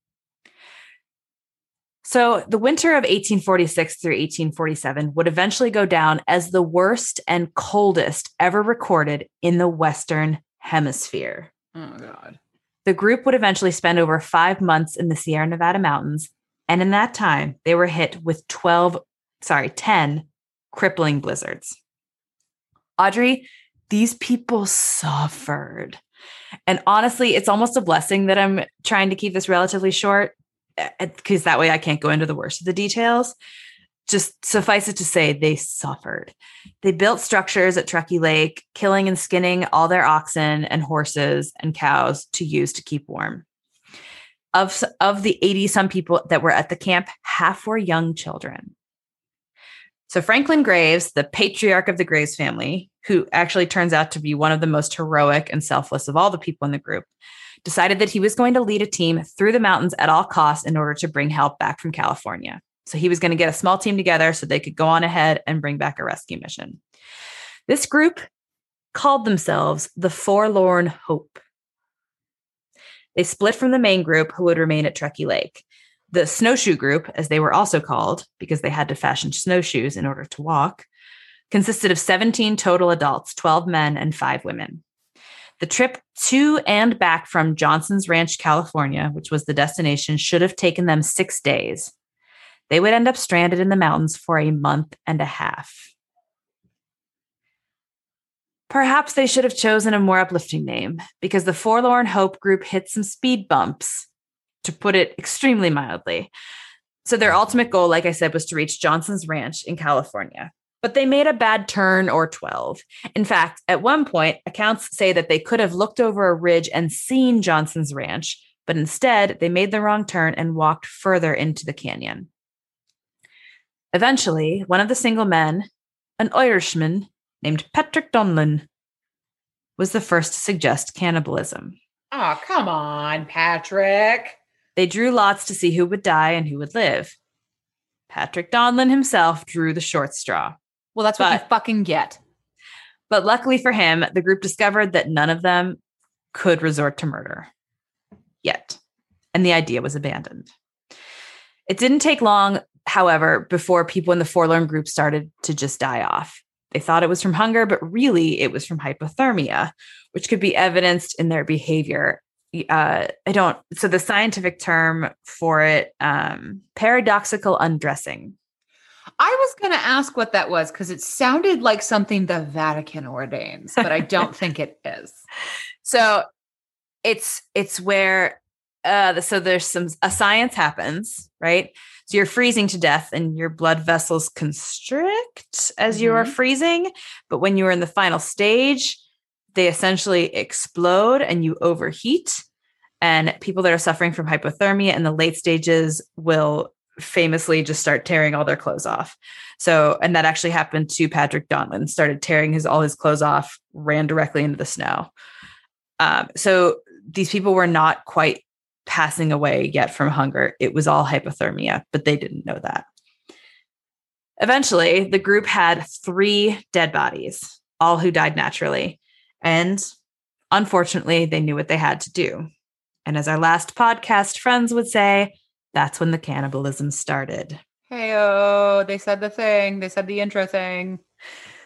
Speaker 3: So, the winter of 1846 through 1847 would eventually go down as the worst and coldest ever recorded in the Western Hemisphere.
Speaker 1: Oh, God.
Speaker 3: The group would eventually spend over five months in the Sierra Nevada mountains. And in that time, they were hit with 12, sorry, 10 crippling blizzards. Audrey, these people suffered. And honestly, it's almost a blessing that I'm trying to keep this relatively short eh, eh, because that way I can't go into the worst of the details. Just suffice it to say, they suffered. They built structures at Truckee Lake, killing and skinning all their oxen and horses and cows to use to keep warm. Of, of the 80 some people that were at the camp, half were young children. So, Franklin Graves, the patriarch of the Graves family, who actually turns out to be one of the most heroic and selfless of all the people in the group, decided that he was going to lead a team through the mountains at all costs in order to bring help back from California. So he was going to get a small team together so they could go on ahead and bring back a rescue mission. This group called themselves the Forlorn Hope. They split from the main group who would remain at Truckee Lake. The snowshoe group, as they were also called because they had to fashion snowshoes in order to walk, consisted of 17 total adults, 12 men and 5 women. The trip to and back from Johnson's Ranch, California, which was the destination, should have taken them six days. They would end up stranded in the mountains for a month and a half. Perhaps they should have chosen a more uplifting name because the Forlorn Hope group hit some speed bumps, to put it extremely mildly. So, their ultimate goal, like I said, was to reach Johnson's Ranch in California. But they made a bad turn or 12. In fact, at one point, accounts say that they could have looked over a ridge and seen Johnson's Ranch, but instead they made the wrong turn and walked further into the canyon. Eventually, one of the single men, an Irishman named Patrick Donlin, was the first to suggest cannibalism.
Speaker 1: Oh, come on, Patrick.
Speaker 3: They drew lots to see who would die and who would live. Patrick Donlin himself drew the short straw.
Speaker 1: Well, that's what you fucking get.
Speaker 3: But luckily for him, the group discovered that none of them could resort to murder yet. And the idea was abandoned. It didn't take long, however, before people in the forlorn group started to just die off. They thought it was from hunger, but really it was from hypothermia, which could be evidenced in their behavior. Uh, I don't, so the scientific term for it, um, paradoxical undressing.
Speaker 1: I was going to ask what that was because it sounded like something the Vatican ordains, but I don't think it is.
Speaker 3: So it's it's where uh so there's some a science happens, right? So you're freezing to death and your blood vessels constrict as you are
Speaker 1: Mhm.
Speaker 3: freezing, but when you are in the final stage, they essentially explode and you overheat. And people that are suffering from hypothermia in the late stages will famously just start tearing all their clothes off. So, and that actually happened to Patrick Donlin, started tearing his all his clothes off, ran directly into the snow. Um, so these people were not quite passing away yet from hunger. It was all hypothermia, but they didn't know that. Eventually, the group had three dead bodies, all who died naturally. And unfortunately, they knew what they had to do. And as our last podcast friends would say, that's when the cannibalism started.
Speaker 1: Hey, oh, they said the thing. They said the intro thing.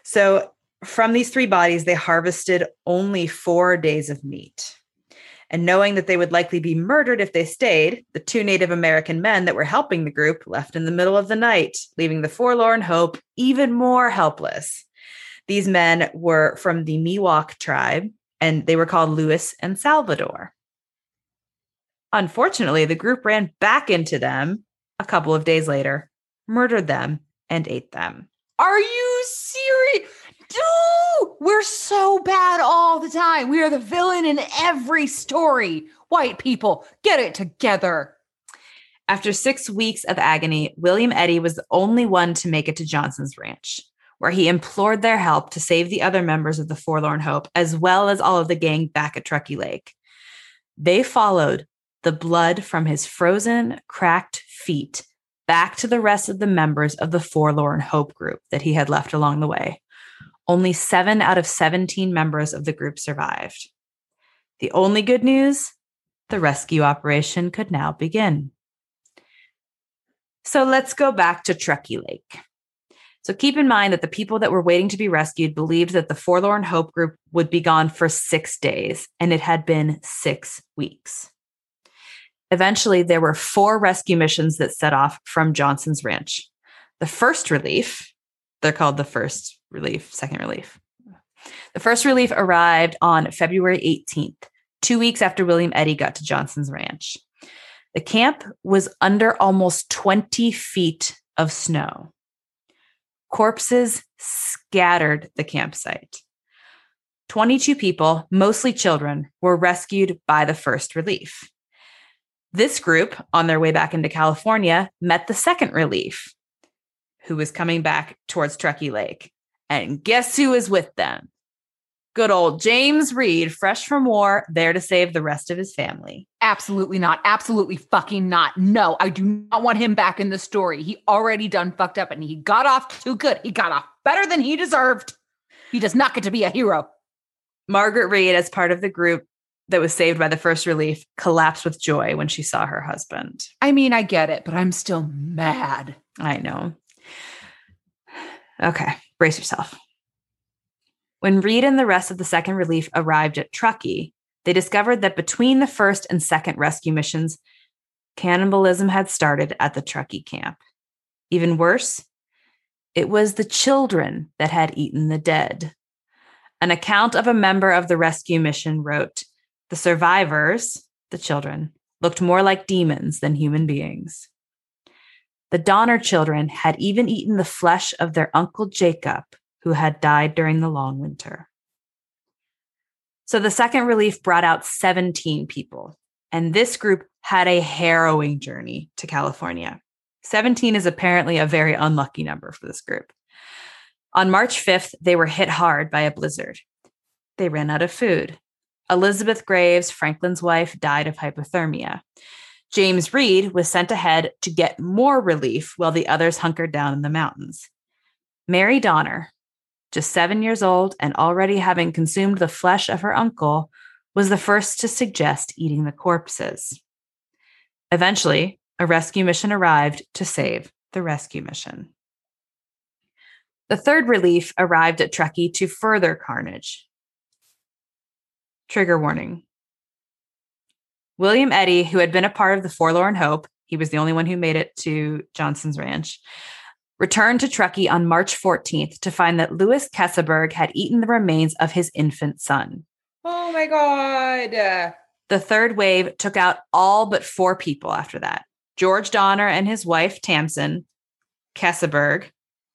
Speaker 3: So, from these three bodies, they harvested only four days of meat. And knowing that they would likely be murdered if they stayed, the two Native American men that were helping the group left in the middle of the night, leaving the forlorn hope even more helpless. These men were from the Miwok tribe, and they were called Louis and Salvador. Unfortunately, the group ran back into them a couple of days later, murdered them, and ate them.
Speaker 1: Are you serious? Dude, we're so bad all the time. We are the villain in every story. White people, get it together.
Speaker 3: After six weeks of agony, William Eddy was the only one to make it to Johnson's ranch, where he implored their help to save the other members of the Forlorn Hope, as well as all of the gang back at Truckee Lake. They followed the blood from his frozen, cracked feet back to the rest of the members of the Forlorn Hope group that he had left along the way. Only seven out of 17 members of the group survived. The only good news the rescue operation could now begin. So let's go back to Truckee Lake. So keep in mind that the people that were waiting to be rescued believed that the Forlorn Hope group would be gone for six days, and it had been six weeks. Eventually, there were four rescue missions that set off from Johnson's Ranch. The first relief, they're called the first relief, second relief. The first relief arrived on February 18th, two weeks after William Eddy got to Johnson's Ranch. The camp was under almost 20 feet of snow. Corpses scattered the campsite. 22 people, mostly children, were rescued by the first relief. This group, on their way back into California, met the second relief, who was coming back towards Truckee Lake. And guess who was with them? Good old James Reed, fresh from war, there to save the rest of his family.
Speaker 1: Absolutely not. Absolutely fucking not. No, I do not want him back in the story. He already done fucked up and he got off too good. He got off better than he deserved. He does not get to be a hero.
Speaker 3: Margaret Reed, as part of the group that was saved by the first relief, collapsed with joy when she saw her husband.
Speaker 1: I mean, I get it, but I'm still mad.
Speaker 3: I know. Okay, brace yourself. When Reed and the rest of the second relief arrived at Truckee, they discovered that between the first and second rescue missions, cannibalism had started at the Truckee camp. Even worse, it was the children that had eaten the dead. An account of a member of the rescue mission wrote The survivors, the children, looked more like demons than human beings. The Donner children had even eaten the flesh of their uncle Jacob, who had died during the long winter. So the second relief brought out 17 people, and this group had a harrowing journey to California. 17 is apparently a very unlucky number for this group. On March 5th, they were hit hard by a blizzard. They ran out of food. Elizabeth Graves, Franklin's wife, died of hypothermia. James Reed was sent ahead to get more relief while the others hunkered down in the mountains. Mary Donner, just seven years old and already having consumed the flesh of her uncle, was the first to suggest eating the corpses. Eventually, a rescue mission arrived to save the rescue mission. The third relief arrived at Truckee to further carnage. Trigger warning William Eddy, who had been a part of the Forlorn Hope, he was the only one who made it to Johnson's Ranch, returned to Truckee on March 14th to find that Louis Keseberg had eaten the remains of his infant son.
Speaker 1: Oh my God.
Speaker 3: The third wave took out all but four people after that George Donner and his wife, Tamsen, Keseberg,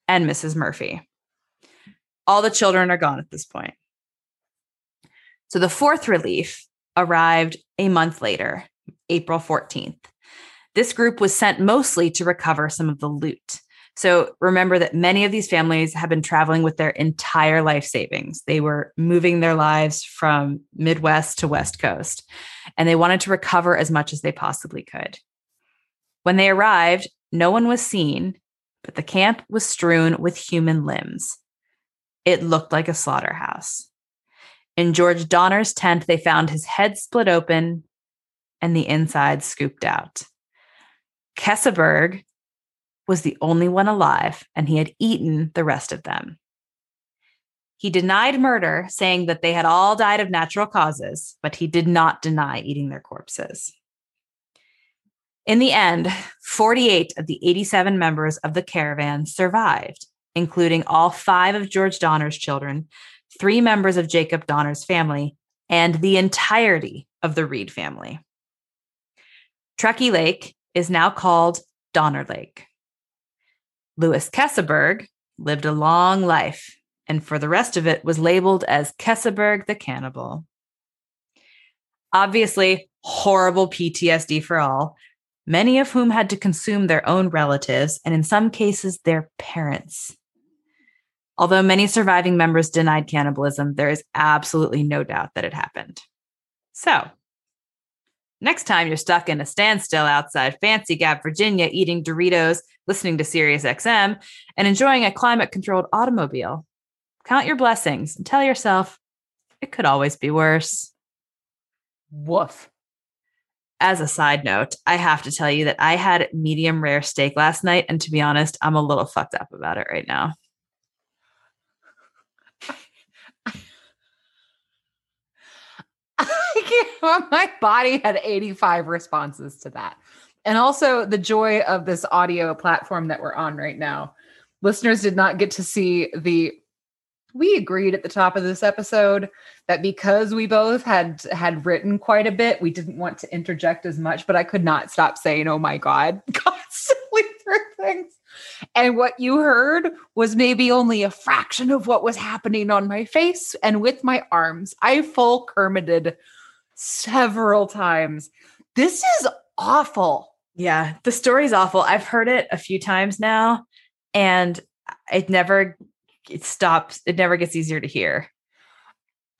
Speaker 3: and Mrs. Murphy. All the children are gone at this point. So the fourth relief arrived a month later, April 14th. This group was sent mostly to recover some of the loot. So remember that many of these families have been traveling with their entire life savings. They were moving their lives from Midwest to West Coast, and they wanted to recover as much as they possibly could. When they arrived, no one was seen, but the camp was strewn with human limbs. It looked like a slaughterhouse. In George Donner's tent, they found his head split open and the inside scooped out. Keseberg was the only one alive, and he had eaten the rest of them. He denied murder, saying that they had all died of natural causes, but he did not deny eating their corpses. In the end, 48 of the 87 members of the caravan survived, including all five of George Donner's children, three members of Jacob Donner's family, and the entirety of the Reed family. Truckee Lake is now called Donner Lake. Louis Keseberg lived a long life and for the rest of it was labeled as Keseberg the Cannibal. Obviously, horrible PTSD for all, many of whom had to consume their own relatives and in some cases their parents. Although many surviving members denied cannibalism, there is absolutely no doubt that it happened. So, next time you're stuck in a standstill outside Fancy Gap, Virginia, eating Doritos, listening to Sirius XM, and enjoying a climate controlled automobile, count your blessings and tell yourself it could always be worse.
Speaker 1: Woof.
Speaker 3: As a side note, I have to tell you that I had medium rare steak last night. And to be honest, I'm a little fucked up about it right now.
Speaker 1: my body had 85 responses to that. And also the joy of this audio platform that we're on right now. Listeners did not get to see the we agreed at the top of this episode that because we both had had written quite a bit, we didn't want to interject as much, but I could not stop saying, "Oh my god," constantly through things. And what you heard was maybe only a fraction of what was happening on my face and with my arms. I full Kermited several times. This is awful.
Speaker 3: Yeah, the story's awful. I've heard it a few times now, and it never it stops. It never gets easier to hear.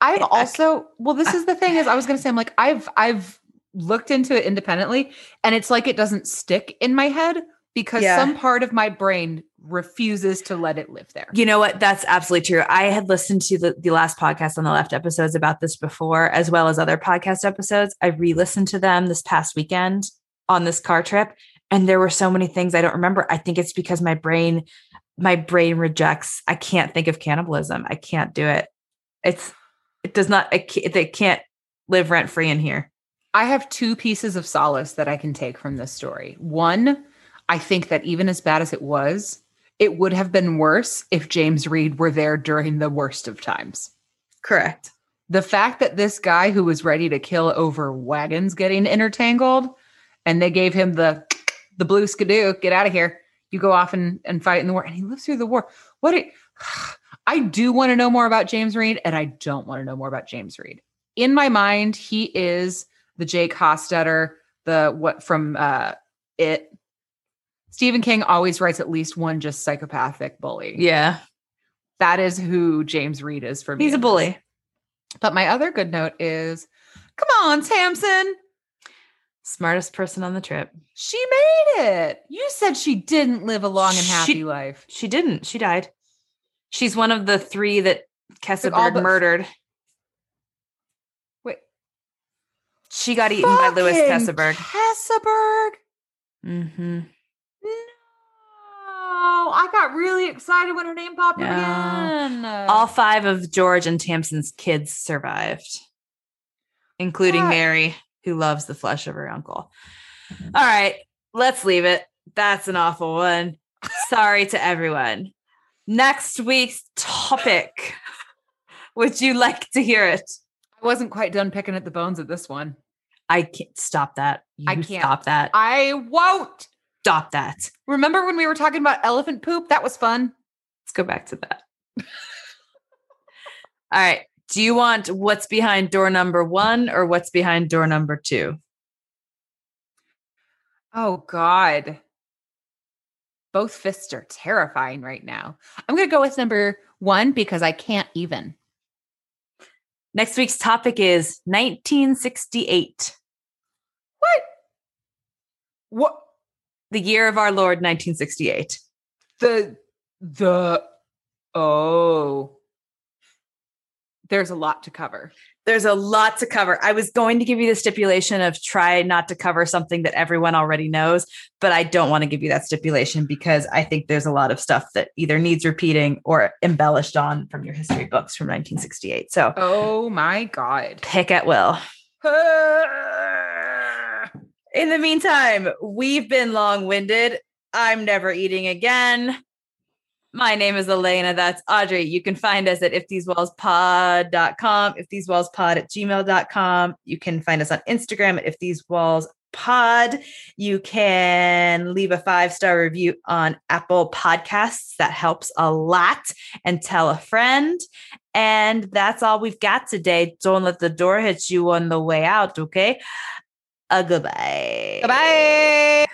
Speaker 1: I've also well, this is the thing is I was gonna say, I'm like, I've I've looked into it independently, and it's like it doesn't stick in my head because
Speaker 3: Yeah.
Speaker 1: some part of my brain refuses to let it live there.
Speaker 3: You know what? That's absolutely true. I had listened to the, the last podcast on the left episodes about this before, as well as other podcast episodes. I re listened to them this past weekend on this car trip, and there were so many things I don't remember. I think it's because my brain, my brain rejects, I can't think of cannibalism. I can't do it. It's it does not it they can't live rent free in here.
Speaker 1: I have two pieces of solace that I can take from this story. One, I think that even as bad as it was, it would have been worse if James Reed were there during the worst of times.
Speaker 3: Correct.
Speaker 1: The fact that this guy who was ready to kill over wagons getting intertangled and they gave him the the blue skidoo, get out of here. You go off and, and fight in the war. And he lives through the war. What it, I do want to know more about James Reed, and I don't want to know more about James Reed. In my mind, he is the Jake Hostetter, the what from uh it. Stephen King always writes at least one just psychopathic bully.
Speaker 3: Yeah.
Speaker 1: That is who James Reed is for me.
Speaker 3: He's a bully.
Speaker 1: But my other good note is come on, Samson.
Speaker 3: Smartest person on the trip.
Speaker 1: She made it. You said she didn't live a long and happy
Speaker 3: She-
Speaker 1: life.
Speaker 3: She didn't. She died. She's one of the three that Keseberg
Speaker 1: but-
Speaker 3: murdered.
Speaker 1: Wait.
Speaker 3: She got eaten by Louis
Speaker 1: Fucking
Speaker 3: Keseberg.
Speaker 1: Keseberg?
Speaker 3: Mm-hmm.
Speaker 1: No. I got really excited when her name popped up
Speaker 3: Yeah.
Speaker 1: again.
Speaker 3: All five of George and Tamsen's kids survived, including Mary, who loves the flesh of her uncle. Mm-hmm. All right, let's leave it. That's an awful one. Sorry to everyone. Next week's topic. Would you like to hear it?
Speaker 1: I wasn't quite done picking at the bones of this one.
Speaker 3: I can't stop that. You
Speaker 1: I can't.
Speaker 3: stop that.
Speaker 1: I won't.
Speaker 3: Stop that.
Speaker 1: Remember when we were talking about elephant poop? That was fun.
Speaker 3: Let's go back to that. All right. Do you want what's behind door number one or what's behind door number two?
Speaker 1: Oh God. Both fists are terrifying right now. I'm gonna go with number one because I can't even.
Speaker 3: Next week's topic is 1968,
Speaker 1: What? What
Speaker 3: the year of our Lord 1968.
Speaker 1: the the oh there's a lot to cover.
Speaker 3: There's a lot to cover. I was going to give you the stipulation of try not to cover something that everyone already knows, but I don't want to give you that stipulation because I think there's a lot of stuff that either needs repeating or embellished on from your history books from 1968. So
Speaker 1: Oh my god.
Speaker 3: pick at will. In the meantime, we've been long winded. I'm never eating again. My name is Elena. That's Audrey. You can find us at ifthesewallspod.com, ifthesewallspod at gmail.com. You can find us on Instagram at ifthesewallspod. You can leave a five star review on Apple Podcasts. That helps a lot. And tell a friend. And that's all we've got today. Don't let the door hit you on the way out, okay? Uh, goodbye.
Speaker 1: Bye.